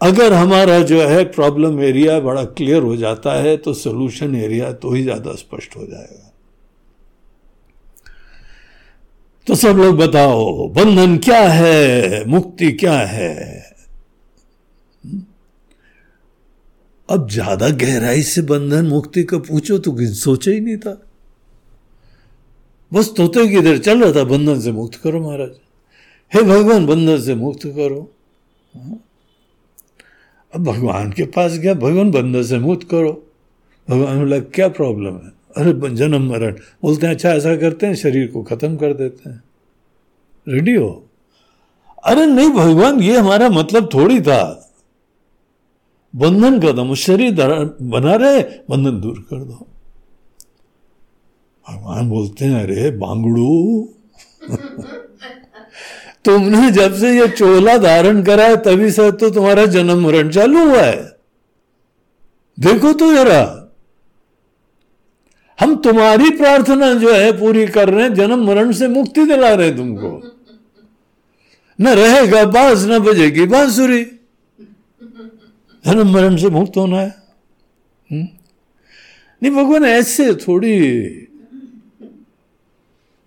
अगर हमारा जो है प्रॉब्लम एरिया बड़ा क्लियर हो जाता है तो सोल्यूशन एरिया तो ही ज़्यादा स्पष्ट हो जाएगा। तो सब लोग बताओ, बंधन क्या है, मुक्ति क्या है? अब ज़्यादा गहराई से बंधन, मुक्ति को पूछो तो सोचा ही नहीं था। बस तोते की इधर चल रहा था, बंधन से मुक्त करो महाराज। हे भगवान, बंधन से मुक्त करो। अब भगवान के पास गया, भगवान, बंधन से मुक्त करो। भगवान बोला, क्या प्रॉब्लम है? अरे जन्म मरण। बोलते हैं अच्छा ऐसा करते हैं, शरीर को खत्म कर देते हैं। रेडी हो? अरे नहीं, भगवान, ये हमारा मतलब थोड़ी था। बंधन खत्म शरीर बना रहे, बंधन दूर कर दो। भगवान बोलते हैं, अरे, बांगड़ू। तुमने जब से ये चोला धारण करा है, तभी से तो तुम्हारा जन्म मरण चालू हुआ है। देखो तो जरा। हम तुम्हारी प्रार्थना जो है पूरी कर रहे हैं, जन्म मरण से मुक्ति दिला रहे हैं तुमको। न रहेगा बाँस, न बजेगी बांसुरी। जन्म मरण से मुक्त होना है। हुँ? हम्म? नहीं, भगवान, ऐसे थोड़ी।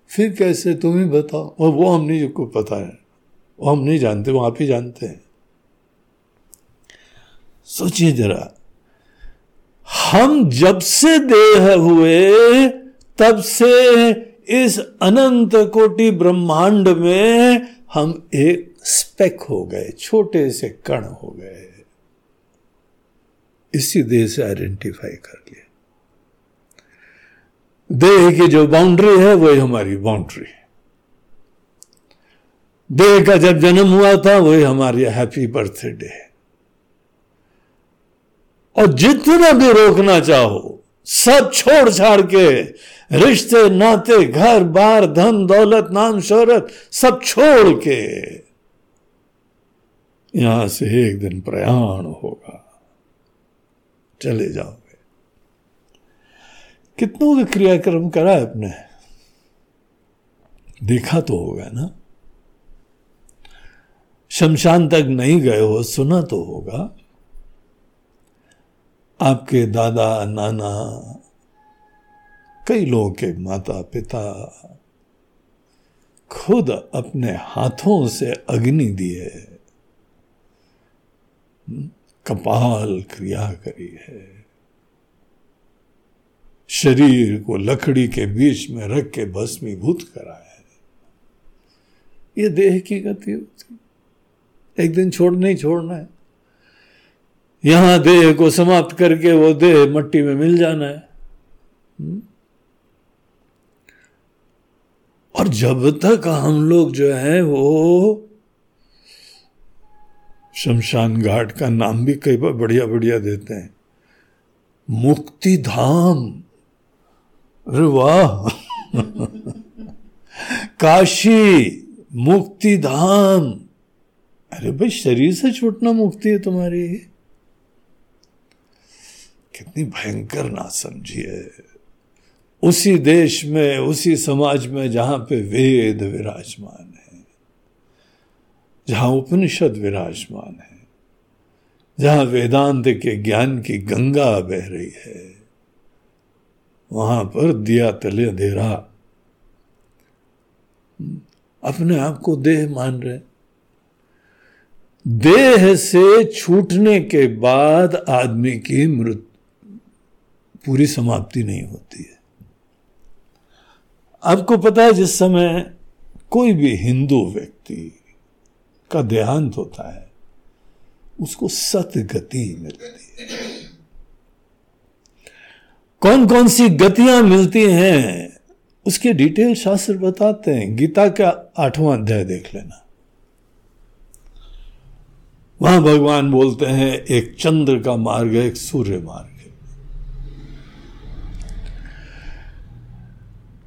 फिर कैसे? तुम ही बताओ। और वो हम नहीं को पता है। वो हम नहीं जानते, वो आप ही जानते हैं। सोचिए जरा। हम जब से देह हुए, तब से इस अनंत कोटि ब्रह्मांड में हम एक स्पेक हो गए, छोटे से कण हो गए। इसी देह से आइडेंटिफाई कर लिया। देह की जो बाउंड्री है, वही हमारी बाउंड्री है देह का जब जन्म हुआ था, वही हमारी हैप्पी बर्थडे है और जितना भी रोकना चाहो, सब छोड़ छाड़ के रिश्ते, नाते, घर, बार, धन, दौलत, नाम, शोहरत, सब छोड़ के यहाँ से एक दिन प्रयाण होगा। चले जाओगे। कितनों का क्रियाक्रम करा है अपने? देखा तो होगा ना। शमशान तक नहीं गए हो, सुना तो होगा। आपके दादा, नाना, कई लोगों के माता पिता खुद अपने हाथों से अग्नि दिए, कपाल क्रिया करी है। शरीर को लकड़ी के बीच में रख के भस्मीभूत कराया है। ये देह की गति होती एक दिन छोड़ नहीं छोड़ना है। यहाँ देह को समाप्त करके वो देह मट्टी में मिल जाना है। हम्म? और जब तक हम लोग जो है वो शमशान घाट का नाम भी कई बार बढ़िया बढ़िया देते हैं। मुक्ति धाम। अरे वाह! काशी, मुक्ति धाम। अरे भाई, शरीर से छूटना मुक्ति है तुम्हारी। कितनी भयंकर ना समझिए उसी देश में, उसी समाज में जहाँ पे वेद विराजमान है, जहाँ उपनिषद विराजमान है, जहाँ वेदांत के ज्ञान की गंगा बह रही है, वहाँ पर दिया तले अंधेरा। अपने आप को देह मान रहे देह से छूटने के बाद आदमी की मृत्यु पूरी समाप्ति नहीं होती है। आपको पता है, जिस समय कोई भी हिंदू व्यक्ति का देहांत होता है, उसको सत गति मिलती है। कौन कौन सी गतियाँ मिलती हैं, उसके डिटेल शास्त्र बताते हैं। गीता का आठवां अध्याय देख लेना। वहाँ भगवान बोलते हैं, एक चंद्र का मार्ग एक सूर्य मार्ग है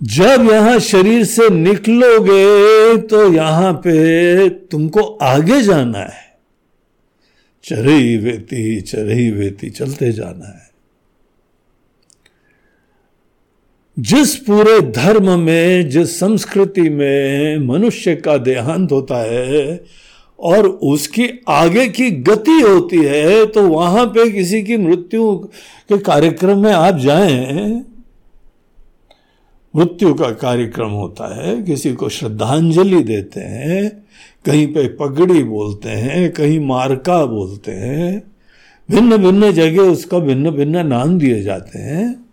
जब यहाँ शरीर से निकलोगे तो यहाँ पे तुमको आगे जाना है। चरही वेती चरही वेती, चलते जाना है। जिस पूरे धर्म में, जिस संस्कृति में मनुष्य का देहांत होता है, और उसकी आगे की गति होती है तो वहाँ पे किसी की मृत्यु के कार्यक्रम में आप जाएँ। मृत्यु का कार्यक्रम होता है, किसी को श्रद्धांजलि देते हैं, कहीं पे पगड़ी बोलते हैं, कहीं मारका बोलते हैं भिन्न भिन्न जगह उसका भिन्न भिन्न नाम दिए जाते हैं।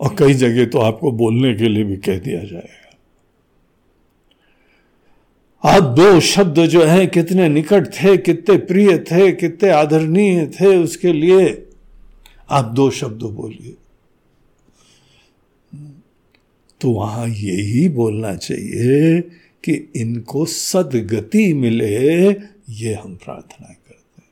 और कई जगह तो आपको बोलने के लिए भी कह दिया जाएगा। आप दो शब्द जो हैं, कितने निकट थे, कितने प्रिय थे, कितने आदरणीय थे, उसके लिए आप दो शब्द बोलिए। तो वहाँ यही बोलना चाहिए कि इनको सदगति मिले, ये हम प्रार्थना करते हैं।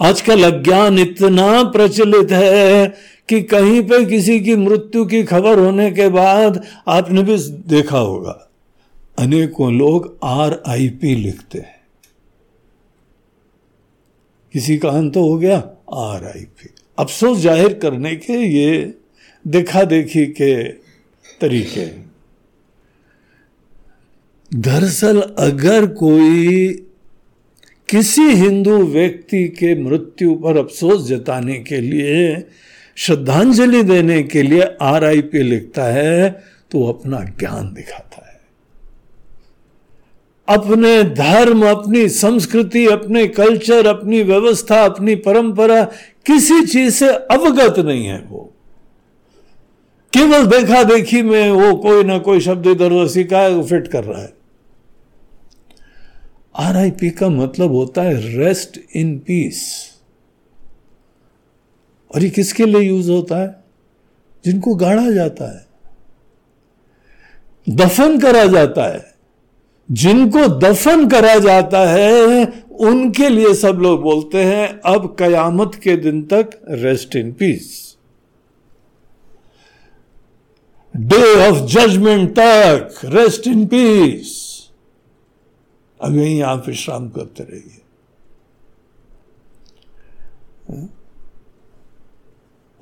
आजकल अज्ञान इतना प्रचलित है कि कहीं पे किसी की मृत्यु की खबर होने के बाद आपने भी देखा होगा, अनेकों लोग आर आई पी लिखते हैं। किसी का अंत हो गया आर आई पी अफसोस ज़ाहिर करने के ये देखा देखी के तरीके। दरअसल अगर कोई किसी हिंदू व्यक्ति के मृत्यु पर अफसोस जताने के लिए श्रद्धांजलि देने के लिए आर आई पी लिखता है तो अपना ज्ञान दिखाता है। अपने धर्म, अपनी संस्कृति, अपने कल्चर, अपनी व्यवस्था, अपनी परंपरा किसी चीज़ से अवगत नहीं है वो। केवल देखा देखी में वो कोई ना कोई शब्द इधर उधर सीखा है वो फिट कर रहा है। आर आई पी का मतलब होता है रेस्ट इन पीस और ये किसके लिए यूज़ होता है? जिनको गाड़ा जाता है। दफन करा जाता है। जिनको दफन करा जाता है, उनके लिए सब लोग बोलते हैं, अब कयामत के दिन तक rest in peace day of judgement तक रेस्ट इन पीस अब यहीं आप विश्राम करते रहिए।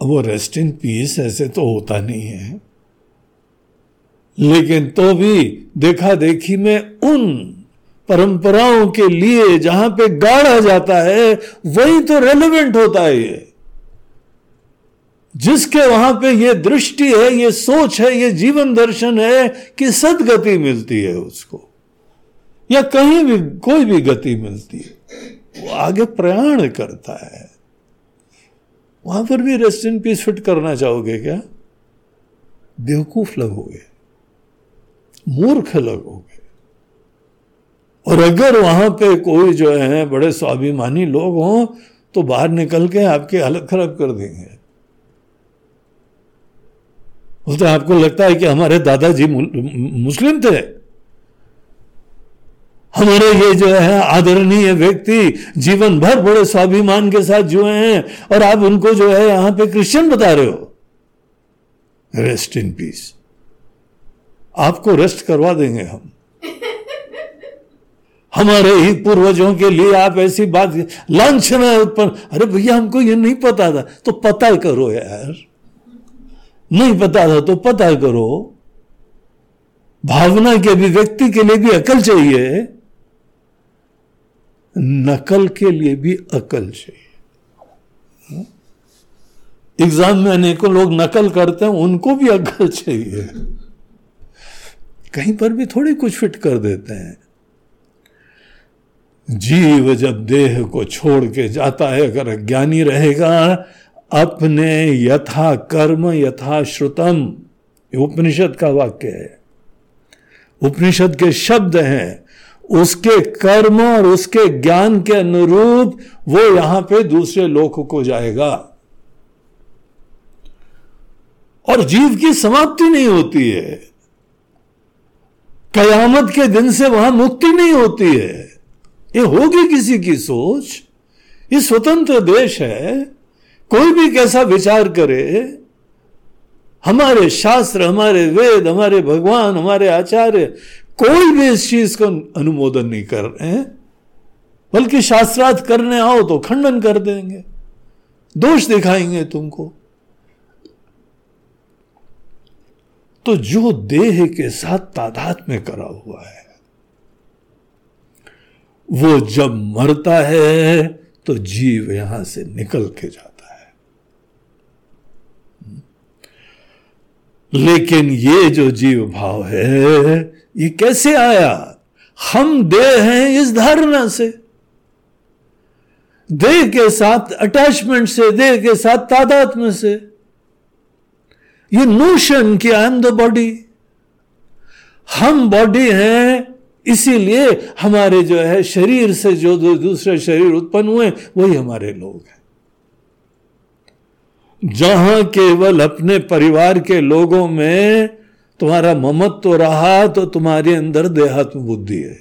वो रेस्ट इन पीस ऐसे तो होता नहीं है। लेकिन तो भी देखा देखी में उन परंपराओं के लिए जहाँ पे गाड़ा जाता है, वही तो रेलिवेंट होता है ये। जिसके वहाँ पे ये दृष्टि है, ये सोच है, ये जीवन दर्शन है कि सदगति मिलती है उसको। या कहीं भी, कोई भी गति मिलती है। वो आगे प्रयाण करता है। वहाँ पर भी रेस्ट इन पीस फिट करना चाहोगे क्या? बेवकूफ़ लगोगे। मूर्ख लगोगे। और अगर वहाँ पे कोई जो है, बड़े स्वाभिमानी लोग हों तो बाहर निकल के आपकी हालत खराब कर देंगे। तो आपको लगता है कि हमारे दादाजी मुस्लिम थे। हमारे ये जो है, आदरणीय व्यक्ति जीवन भर बड़े स्वाभिमान के साथ जुए हैं और आप उनको जो है, यहाँ पे क्रिश्चियन बता रहे हो। रेस्ट इन पीस आपको रेस्ट करवा देंगे हम। हमारे ही पूर्वजों के लिए आप ऐसी बात, लाछना उत्पन्न अरे भैया, हमको ये नहीं पता था। तो पता करो यार। नहीं पता था तो पता करो, भावना के अभिव्यक्ति के लिए भी अकल चाहिए। नकल के लिए भी अकल चाहिए। एग्ज़ाम में अनेकों लोग नकल करते हैं, उनको भी अकल चाहिए। कहीं पर भी थोड़ी कुछ फिट कर देते हैं। जीव जब देह को छोड़ के जाता है, अगर ज्ञानी रहेगा अपने यथा कर्म यथा श्रुतम उपनिषद का वाक्य है। उपनिषद के शब्द हैं। उसके कर्म और उसके ज्ञान के अनुरूप वो यहाँ पे दूसरे लोक को जाएगा। और जीव की समाप्ति नहीं होती है। कयामत के दिन से वहाँ मुक्ति नहीं होती है। ये होगी किसी की सोच। ये स्वतंत्र देश है। कोई भी कैसा विचार करे, हमारे शास्त्र, हमारे वेद, हमारे भगवान, हमारे आचार्य कोई भी इस चीज़ को अनुमोदन नहीं कर रहे हैं। बल्कि शास्त्रार्थ करने आओ तो खंडन कर देंगे, दोष दिखाएँगे तुमको। तो जो देह के साथ तादाद में करा हुआ है, वो जब मरता है तो जीव यहाँ से निकल के जाता है लेकिन ये जो जीव भाव है, ये कैसे आया? हम देह हैं इस धारणा से। देह के साथ अटैचमेंट से, देह के साथ तादात्म से। ये नोशन कि आई एम द बॉडी हम बॉडी हैं, इसीलिए हमारे जो है शरीर से जो दूसरे शरीर उत्पन्न हुए, वही हमारे लोग हैं। जहाँ केवल अपने परिवार के लोगों में तुम्हारा ममत्व तो रहा तो तुम्हारे अंदर देहात्म बुद्धि है।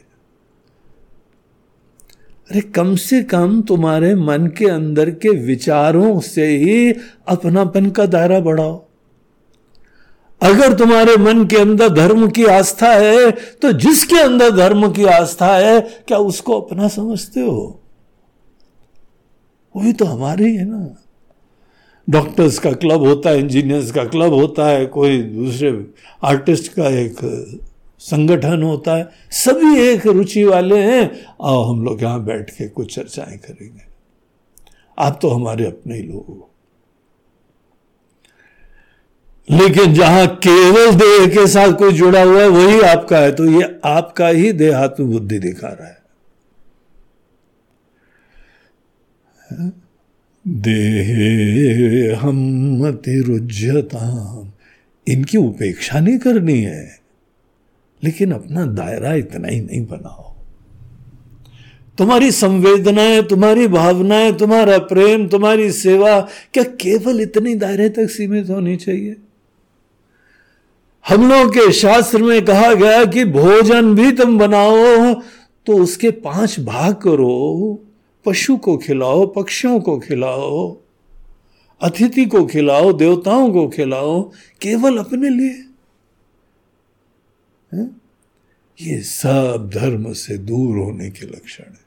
अरे, कम से कम तुम्हारे मन के अंदर के विचारों से ही अपनापन का दायरा बढ़ाओ। अगर तुम्हारे मन के अंदर धर्म की आस्था है तो जिसके अंदर धर्म की आस्था है, क्या उसको अपना समझते हो? वही तो हमारे ही है ना। डॉक्टर्स का क्लब होता है, इंजीनियर्स का क्लब होता है, कोई दूसरे आर्टिस्ट का एक संगठन होता है, सभी एक रुचि वाले हैं। आओ हम लोग यहाँ बैठ के कुछ चर्चाएँ करेंगे। आप तो हमारे अपने ही लोग लेकिन जहाँ केवल देह के साथ कोई जुड़ा हुआ है, वही आपका है। तो ये आपका ही देहात्म बुद्धि दिखा रहा है। देहे हम रुज्यता इनकी उपेक्षा नहीं करनी है। लेकिन अपना दायरा इतना ही नहीं बनाओ। तुम्हारी संवेदनाएँ, तुम्हारी भावनाएँ, तुम्हारा प्रेम, तुम्हारी सेवा, क्या केवल इतने दायरे तक सीमित होनी चाहिए? हम लोग के शास्त्र में कहा गया कि भोजन भी तुम बनाओ तो उसके पाँच भाग करो। पशु को खिलाओ, पक्षियों को खिलाओ, अतिथि को खिलाओ, देवताओं को खिलाओ, केवल अपने लिए है? ये सब धर्म से दूर होने के लक्षण है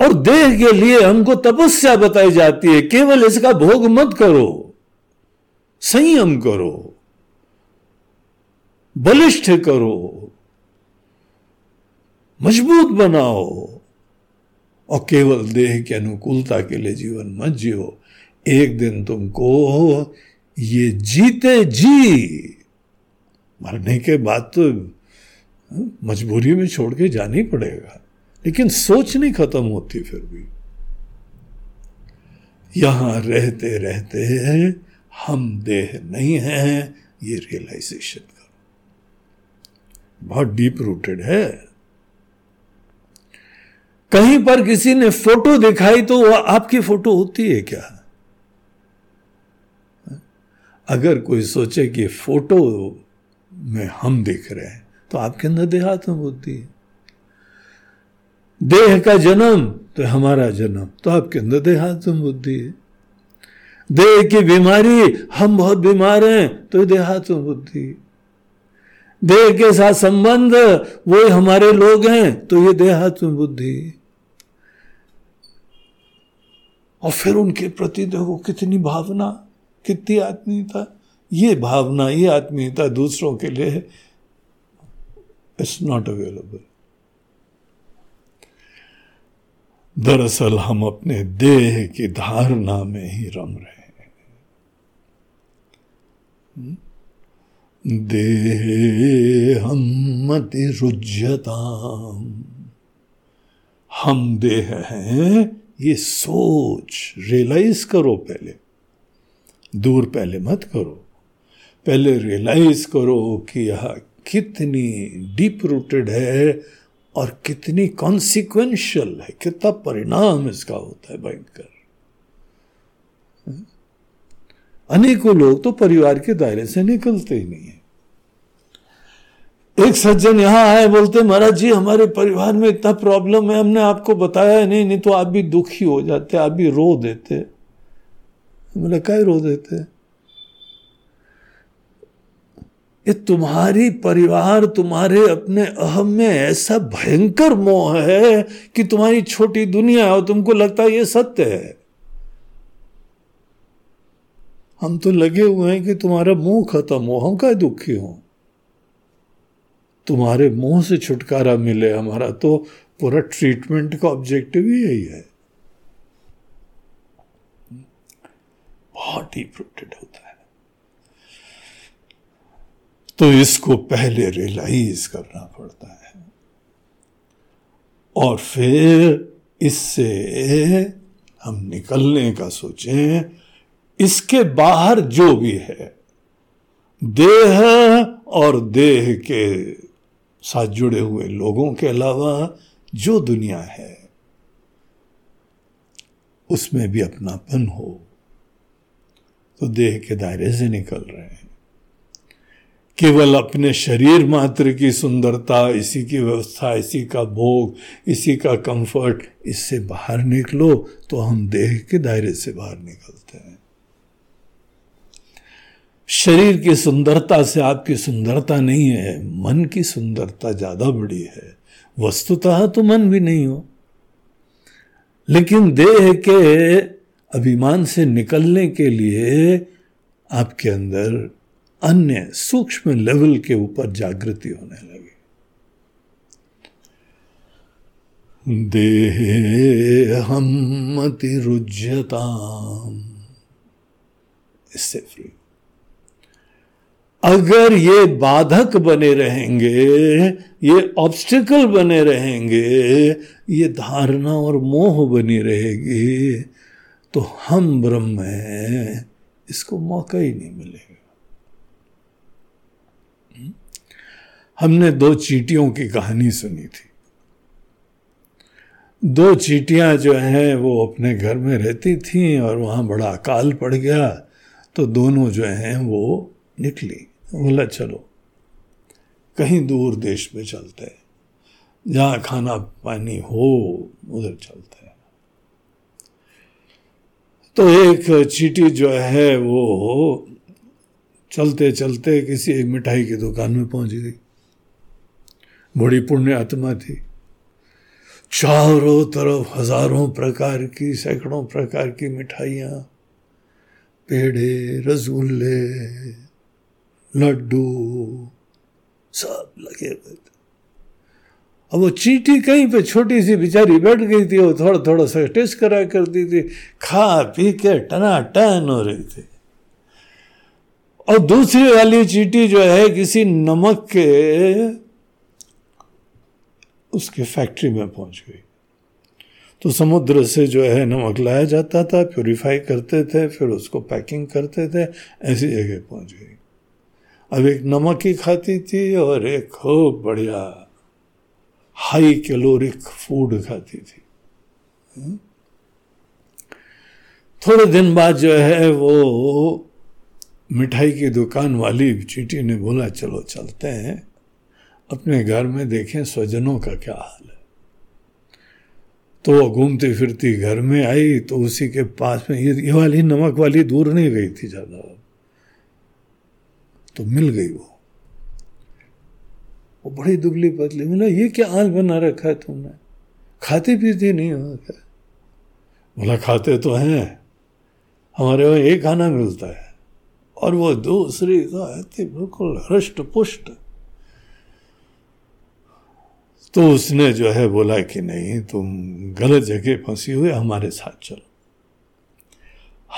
और देह के लिए हमको तपस्या बताई जाती है, केवल इसका भोग मत करो, संयम करो, बलिष्ठ करो मज़बूत बनाओ और केवल देह की अनुकूलता के लिए जीवन मत जियो। एक दिन तुमको ये जीते जी। मरने के बाद तो मजबूरी में छोड़ के जाना ही पड़ेगा। लेकिन सोच नहीं खत्म होती फिर भी। यहाँ रहते रहते हम देह नहीं हैं, ये रियलाइजेशन करो बहुत डीप रूटेड है। कहीं पर किसी ने फ़ोटो दिखाई तो वह आपकी फ़ोटो होती है क्या? अगर कोई सोचे कि फ़ोटो में हम दिख रहे हैं तो आपके अंदर देहात्म बुद्धि है। देह का जन्म तो हमारा जन्म तो आपके अंदर देहात्म बुद्धि है। देह की बीमारी, हम बहुत बीमार हैं तो देहात्म बुद्धि देह के साथ संबंध, वो हमारे लोग हैं तो ये देहात्म बुद्धि और फिर उनके प्रति देखो कितनी भावना, कितनी आत्मीयता। ये भावना, ये आत्मीयता दूसरों के लिए इट्स नॉट अवेलेबल दरअसल हम अपने देह की धारणा में ही रम रहे हैं। देह हम मति रुज्यता हम देह हैं ये सोच रियलाइज़ करो पहले। दूर पहले मत करो। पहले रियलाइज़ करो कि यह कितनी डीप रूटेड है और कितनी कॉन्सिक्वेंशियल है। कितना परिणाम इसका होता है भयंकर। अनेकों लोग तो परिवार के दायरे से निकलते ही नहीं है। एक सज्जन यहाँ आए, बोलते, महाराज जी, हमारे परिवार में इतना प्रॉब्लम है, हमने आपको बताया नहीं नहीं तो आप भी दुखी हो जाते, आप भी रो देते। बोले क्या रो देते? ये तुम्हारी परिवार तुम्हारे अपने अहम में ऐसा भयंकर मोह है कि तुम्हारी छोटी दुनिया है और तुमको लगता है ये सत्य है। हम तो लगे हुए हैं कि तुम्हारा मुँह खत्म हो, हम क्या दुखी हो। तुम्हारे मुँह से छुटकारा मिले हमारा तो पूरा ट्रीटमेंट का ऑब्जेक्टिव ही यही है। बहुत डीप रूटेड होता है। तो इसको पहले रियलाइज़ करना पड़ता है। और फिर इससे हम निकलने का सोचें, इसके बाहर जो भी है, देह और देह के साथ जुड़े हुए लोगों के अलावा जो दुनिया है, उसमें भी अपनापन हो। तो देह के दायरे से निकल रहे हैं। केवल अपने शरीर मात्र की सुंदरता, इसी की व्यवस्था, इसी का भोग, इसी का कंफर्ट इससे बाहर निकलो तो हम देह के दायरे से बाहर निकलते शरीर की सुंदरता से आपकी सुंदरता नहीं है, मन की सुंदरता ज़्यादा बड़ी है। वस्तुतः तो मन भी नहीं हो। लेकिन देह के अभिमान से निकलने के लिए आपके अंदर अन्य सूक्ष्म लेवल के ऊपर जागृति होने लगी। देह हम मति रुज्यता इससे फ्री अगर ये बाधक बने रहेंगे, ये ऑब्स्टिकल बने रहेंगे, ये धारणा और मोह बनी रहेगी तो हम ब्रह्म हैं, इसको मौका ही नहीं मिलेगा। हमने दो चीटियों की कहानी सुनी थी। दो चीटियाँ जो हैं, वो अपने घर में रहती थीं और वहाँ बड़ा अकाल पड़ गया तो दोनों जो हैं, वो निकली। बोला चलो। कहीं दूर देश में चलते हैं। जहाँ खाना पानी हो, उधर चलते हैं। तो एक चीटी जो है, वो चलते चलते किसी एक मिठाई की दुकान में पहुँच गई। बड़ी पुण्य आत्मा थी। चारों तरफ़ हज़ारों प्रकार की, सैकड़ों प्रकार की मिठाइयाँ, पेड़े, रसगुल्ले लड्डू, सब लगे हुए थे। अब वो चीटी कहीं पे छोटी सी बेचारी बैठ गई थी, वो थोड़ा थोड़ा सा टेस्ट करा करती थी, खा पी के टना टन हो रही थी। और दूसरी वाली चीटी जो है, किसी नमक के, उसके फैक्ट्री में पहुँच गई। तो समुद्र से जो है नमक लाया जाता था, प्योरीफाई करते थे, फिर उसको पैकिंग करते थे, ऐसी जगह पहुँच गई। अब एक नमक खाती थी और एक खूब बढ़िया हाई कैलोरिक फ़ूड खाती थी। हम्म? थोड़े दिन बाद जो है वो मिठाई की दुकान वाली चीटी ने बोला चलो चलते हैं। अपने घर में देखें स्वजनों का क्या हाल है। तो वो घूमती फिरती घर में आई तो उसी के पास में ये, ये वाली नमक वाली दूर नहीं गई थी ज़्यादा। तो मिल गई वो। वो बड़ी दुबली पतली, बोला, ये क्या आल बना रखा है तुमने? खाते पीते नहीं हो क्या? बोला, खाते तो हैं। हमारे वहाँ एक खाना मिलता है और वो दूसरी तो ऐसी बिल्कुल हृष्ट पुष्ट तो उसने जो है बोला कि नहीं, तुम गलत जगह फंसी हुए हमारे साथ चलो।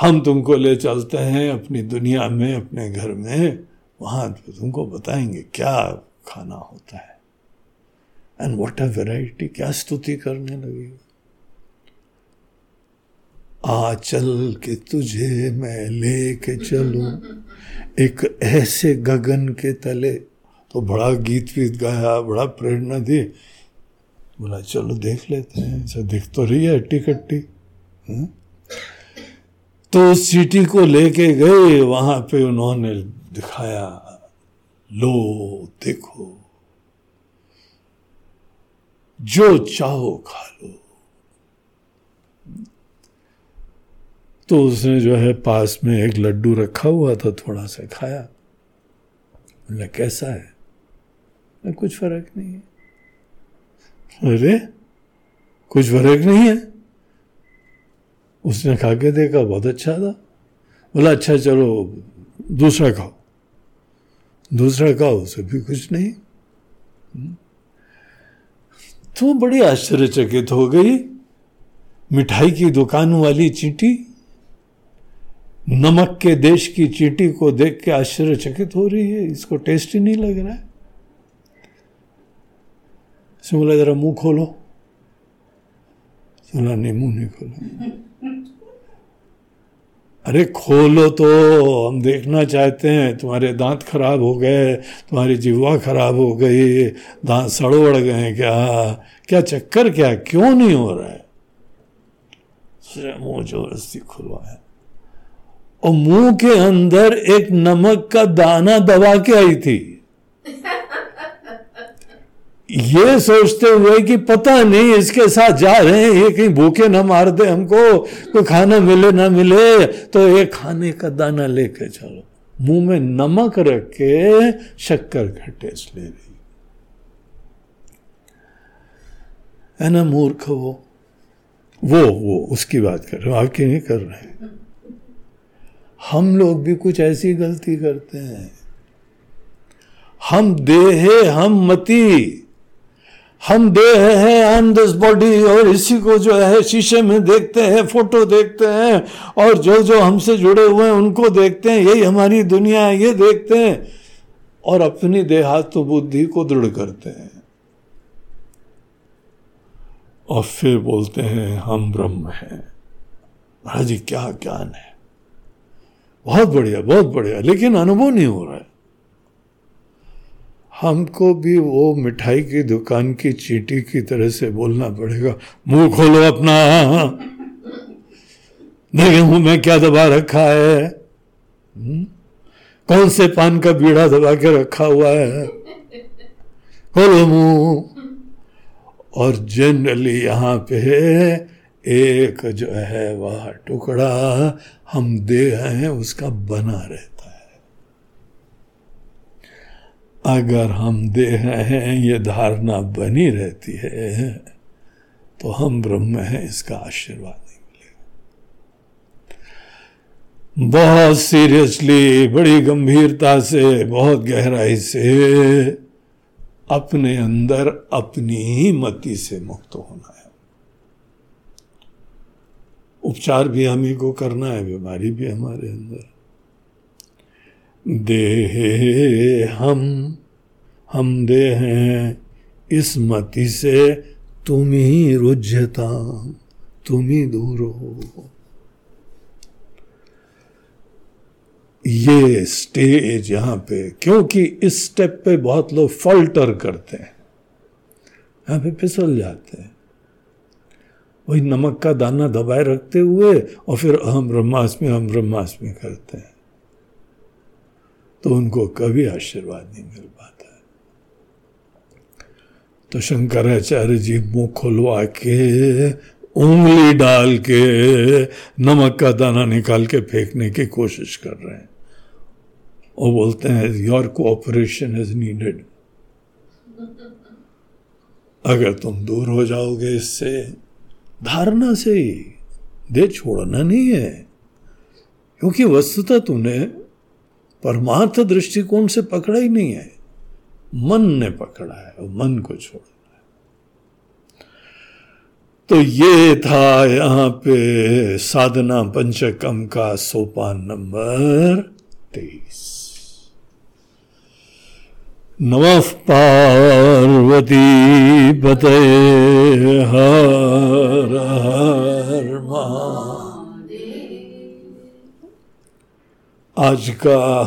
हम तुमको ले चलते हैं अपनी दुनिया में, अपने घर में वहाँ तुमको बताएँगे क्या खाना होता है। एंड वॉट अ वेराइटी क्या स्तुति करने लगी। आ चल के तुझे मैं लेके चलू। एक ऐसे गगन के तले। तो बड़ा गीत वीत गाया, बड़ा प्रेरणा दी। बोला, चलो देख लेते हैं। ऐसा दिख तो रही है हट्टी कट्टी हाँ? तो उस चीटी को लेके गए। वहाँ पे उन्होंने दिखाया, लो, देखो। जो चाहो खा लो। तो उसने जो है पास में एक लड्डू रखा हुआ था, थोड़ा सा खाया। बोला, कैसा है? कुछ फ़र्क नहीं है। अरे, कुछ फ़र्क नहीं है? उसने खा के देखा, बहुत अच्छा था। बोला अच्छा चलो, दूसरा खाओ। दूसरा खाओ उसे भी कुछ नहीं। तो बड़ी आश्चर्यचकित हो गई। मिठाई की दुकान वाली चींटी, नमक के देश की चींटी को देख के आश्चर्यचकित हो रही है। इसको टेस्ट ही नहीं लग रहा है। बोला, जरा मुँह खोलो। बोला नहीं, मुँह नहीं खोलो अरे खोलो तो हम देखना चाहते हैं, तुम्हारे दांत खराब हो गए, तुम्हारी जीवा खराब हो गई, दांत सड़ोड़ गए क्या? क्या चक्कर क्या? क्यों नहीं हो रहा है? मुँह ज़बरदस्ती खुलवाया और मुँह के अंदर एक नमक का दाना दबा के आई थी। ये सोचते हुए कि पता नहीं इसके साथ जा रहे हैं, ये कहीं भूखे ना मार दे हमको, कोई खाना मिले ना मिले तो ये खाने का दाना लेके चलो। मुँह में नमक रख के शक्कर का टेस्ट ले रही। है ना मूर्ख वो? वो वो, उसकी बात कर रहे हो आपकी नहीं कर रहे हम लोग भी कुछ ऐसी गलती करते हैं। हम देहे, हम मती। हम देह हैं ऑन दिस बॉडी और इसी को जो है शीशे में देखते हैं फ़ोटो देखते हैं, और जो जो हमसे जुड़े हुए हैं, उनको देखते हैं, यही हमारी दुनिया है, ये देखते हैं, और अपनी देहात बुद्धि को दृढ़ करते हैं। और फिर बोलते हैं, हम ब्रह्म हैं। महाराज जी, क्या ज्ञान है? बहुत बढ़िया बहुत बढ़िया, लेकिन अनुभव नहीं हो रहा है। हमको भी वो मिठाई की दुकान की चीटी की तरह से बोलना पड़ेगा। मुँह खोलो अपना। देखे मुँह में क्या दबा रखा है? हुँ? कौन से पान का बीड़ा दबा के रखा हुआ है? खोलो मुँह। और जनरली यहाँ पे एक जो है, वह टुकड़ा हम दे हैं, उसका बना रहता अगर हम देह हैं, ये धारणा बनी रहती है तो हम ब्रह्म हैं, इसका आशीर्वाद नहीं मिलेगा। बहुत सीरियसली बड़ी गंभीरता से, बहुत गहराई से अपने अंदर अपनी ही मति से मुक्त होना है। उपचार भी हम ही को करना है, बीमारी भी हमारे अंदर। देहे हम हम दे हैं इस मति से तुम ही रुझता तुम ही दूर हो। ये स्टेज यहाँ पे, क्योंकि इस स्टेप पे बहुत लोग फॉल्टर करते हैं। यहाँ पे फिसल जाते हैं। वही नमक का दाना दबाए रखते हुए और फिर अहम ब्रह्मास्मि हम ब्रह्मास्मि करते हैं। तो उनको कभी आशीर्वाद नहीं मिल पाता। तो शंकराचार्य जी मुँह खुलवा के, उंगली डाल के, नमक का दाना निकाल के फेंकने की कोशिश कर रहे हैं। वो बोलते हैं योर कोऑपरेशन इज़ नीडेड अगर तुम दूर हो जाओगे इससे, धारणा से ही दे छोड़ना नहीं है। क्योंकि वस्तुतः तूने परमार्थ दृष्टिकोण से पकड़ा ही नहीं है। मन ने पकड़ा है, और मन को छोड़ना है। तो ये था यहाँ पे साधना पंचकम का सोपान नंबर तेईस। नमः पार्वती पते हर हर आज का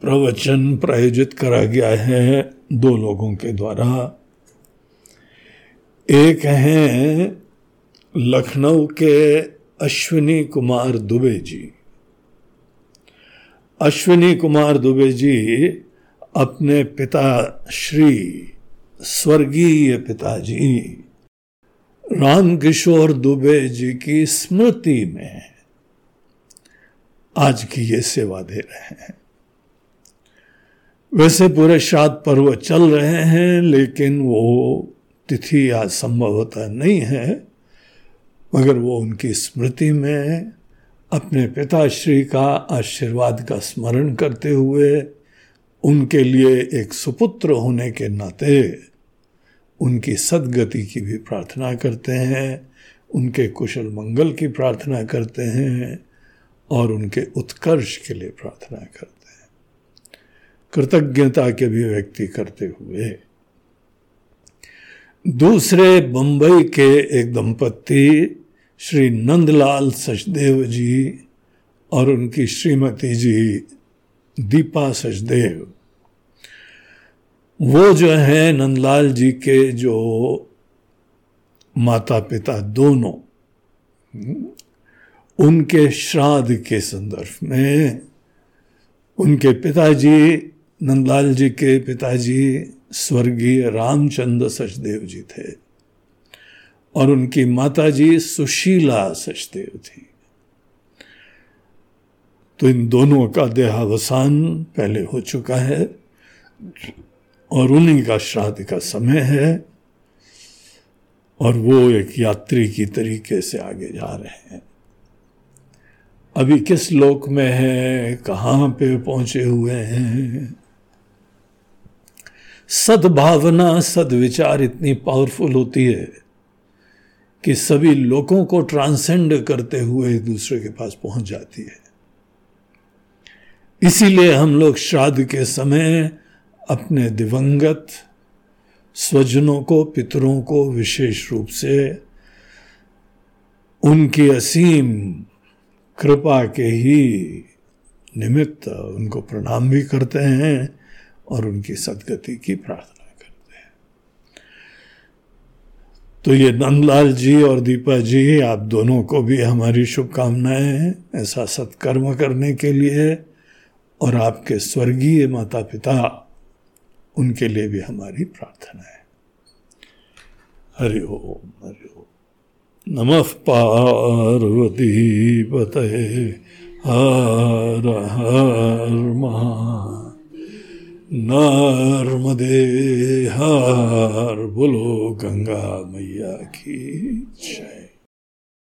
प्रवचन प्रायोजित करा गया है दो लोगों के द्वारा। एक हैं लखनऊ के अश्विनी कुमार दुबे जी। अश्विनी कुमार दुबे जी अपने पिता श्री स्वर्गीय पिताजी रामकिशोर दुबे जी की स्मृति में आज की ये सेवा दे रहे हैं। वैसे पूरे श्राद्ध पर्व चल रहे हैं, लेकिन वो तिथि आज संभवतः नहीं है, मगर वो उनकी स्मृति में अपने पिताश्री का आशीर्वाद का स्मरण करते हुए उनके लिए एक सुपुत्र होने के नाते उनकी सदगति की भी प्रार्थना करते हैं, उनके कुशल मंगल की प्रार्थना करते हैं और उनके उत्कर्ष के लिए प्रार्थना करते हैं। कृतज्ञता के भी व्यक्ति करते हुए। दूसरे बंबई के एक दंपति श्री नंदलाल सचदेव जी और उनकी श्रीमती जी, दीपा सचदेव। वो जो है नंदलाल जी के जो माता पिता दोनों उनके श्राद्ध के संदर्भ में, उनके पिताजी, नंदलाल जी के पिताजी, स्वर्गीय रामचंद्र सचदेव जी थे, और उनकी माताजी सुशीला सचदेव थी। तो इन दोनों का देहावसान पहले हो चुका है, और उन्हीं का श्राद्ध का समय है, और वो एक यात्री की तरीके से आगे जा रहे हैं। अभी किस लोक में है, कहाँ पे पहुँचे हुए हैं? सद्भावना, सदविचार इतनी पावरफुल होती है कि सभी लोगों को ट्रांसेंड करते हुए एक दूसरे के पास पहुँच जाती है। इसीलिए हम लोग श्राद्ध के समय अपने दिवंगत स्वजनों को, पितरों को विशेष रूप से उनकी असीम कृपा के ही निमित्त उनको प्रणाम भी करते हैं और उनकी सदगति की प्रार्थना करते हैं। तो ये नंदलाल जी और दीपा जी, आप दोनों को भी हमारी शुभकामनाएँ हैं, ऐसा सत्कर्म करने के लिए और आपके स्वर्गीय माता पिता उनके लिए भी हमारी प्रार्थना है। हरि ओम हरि ओम। नमः पार्वती पते हर हर नर्मदे हर बोलो गंगा मैया की जय।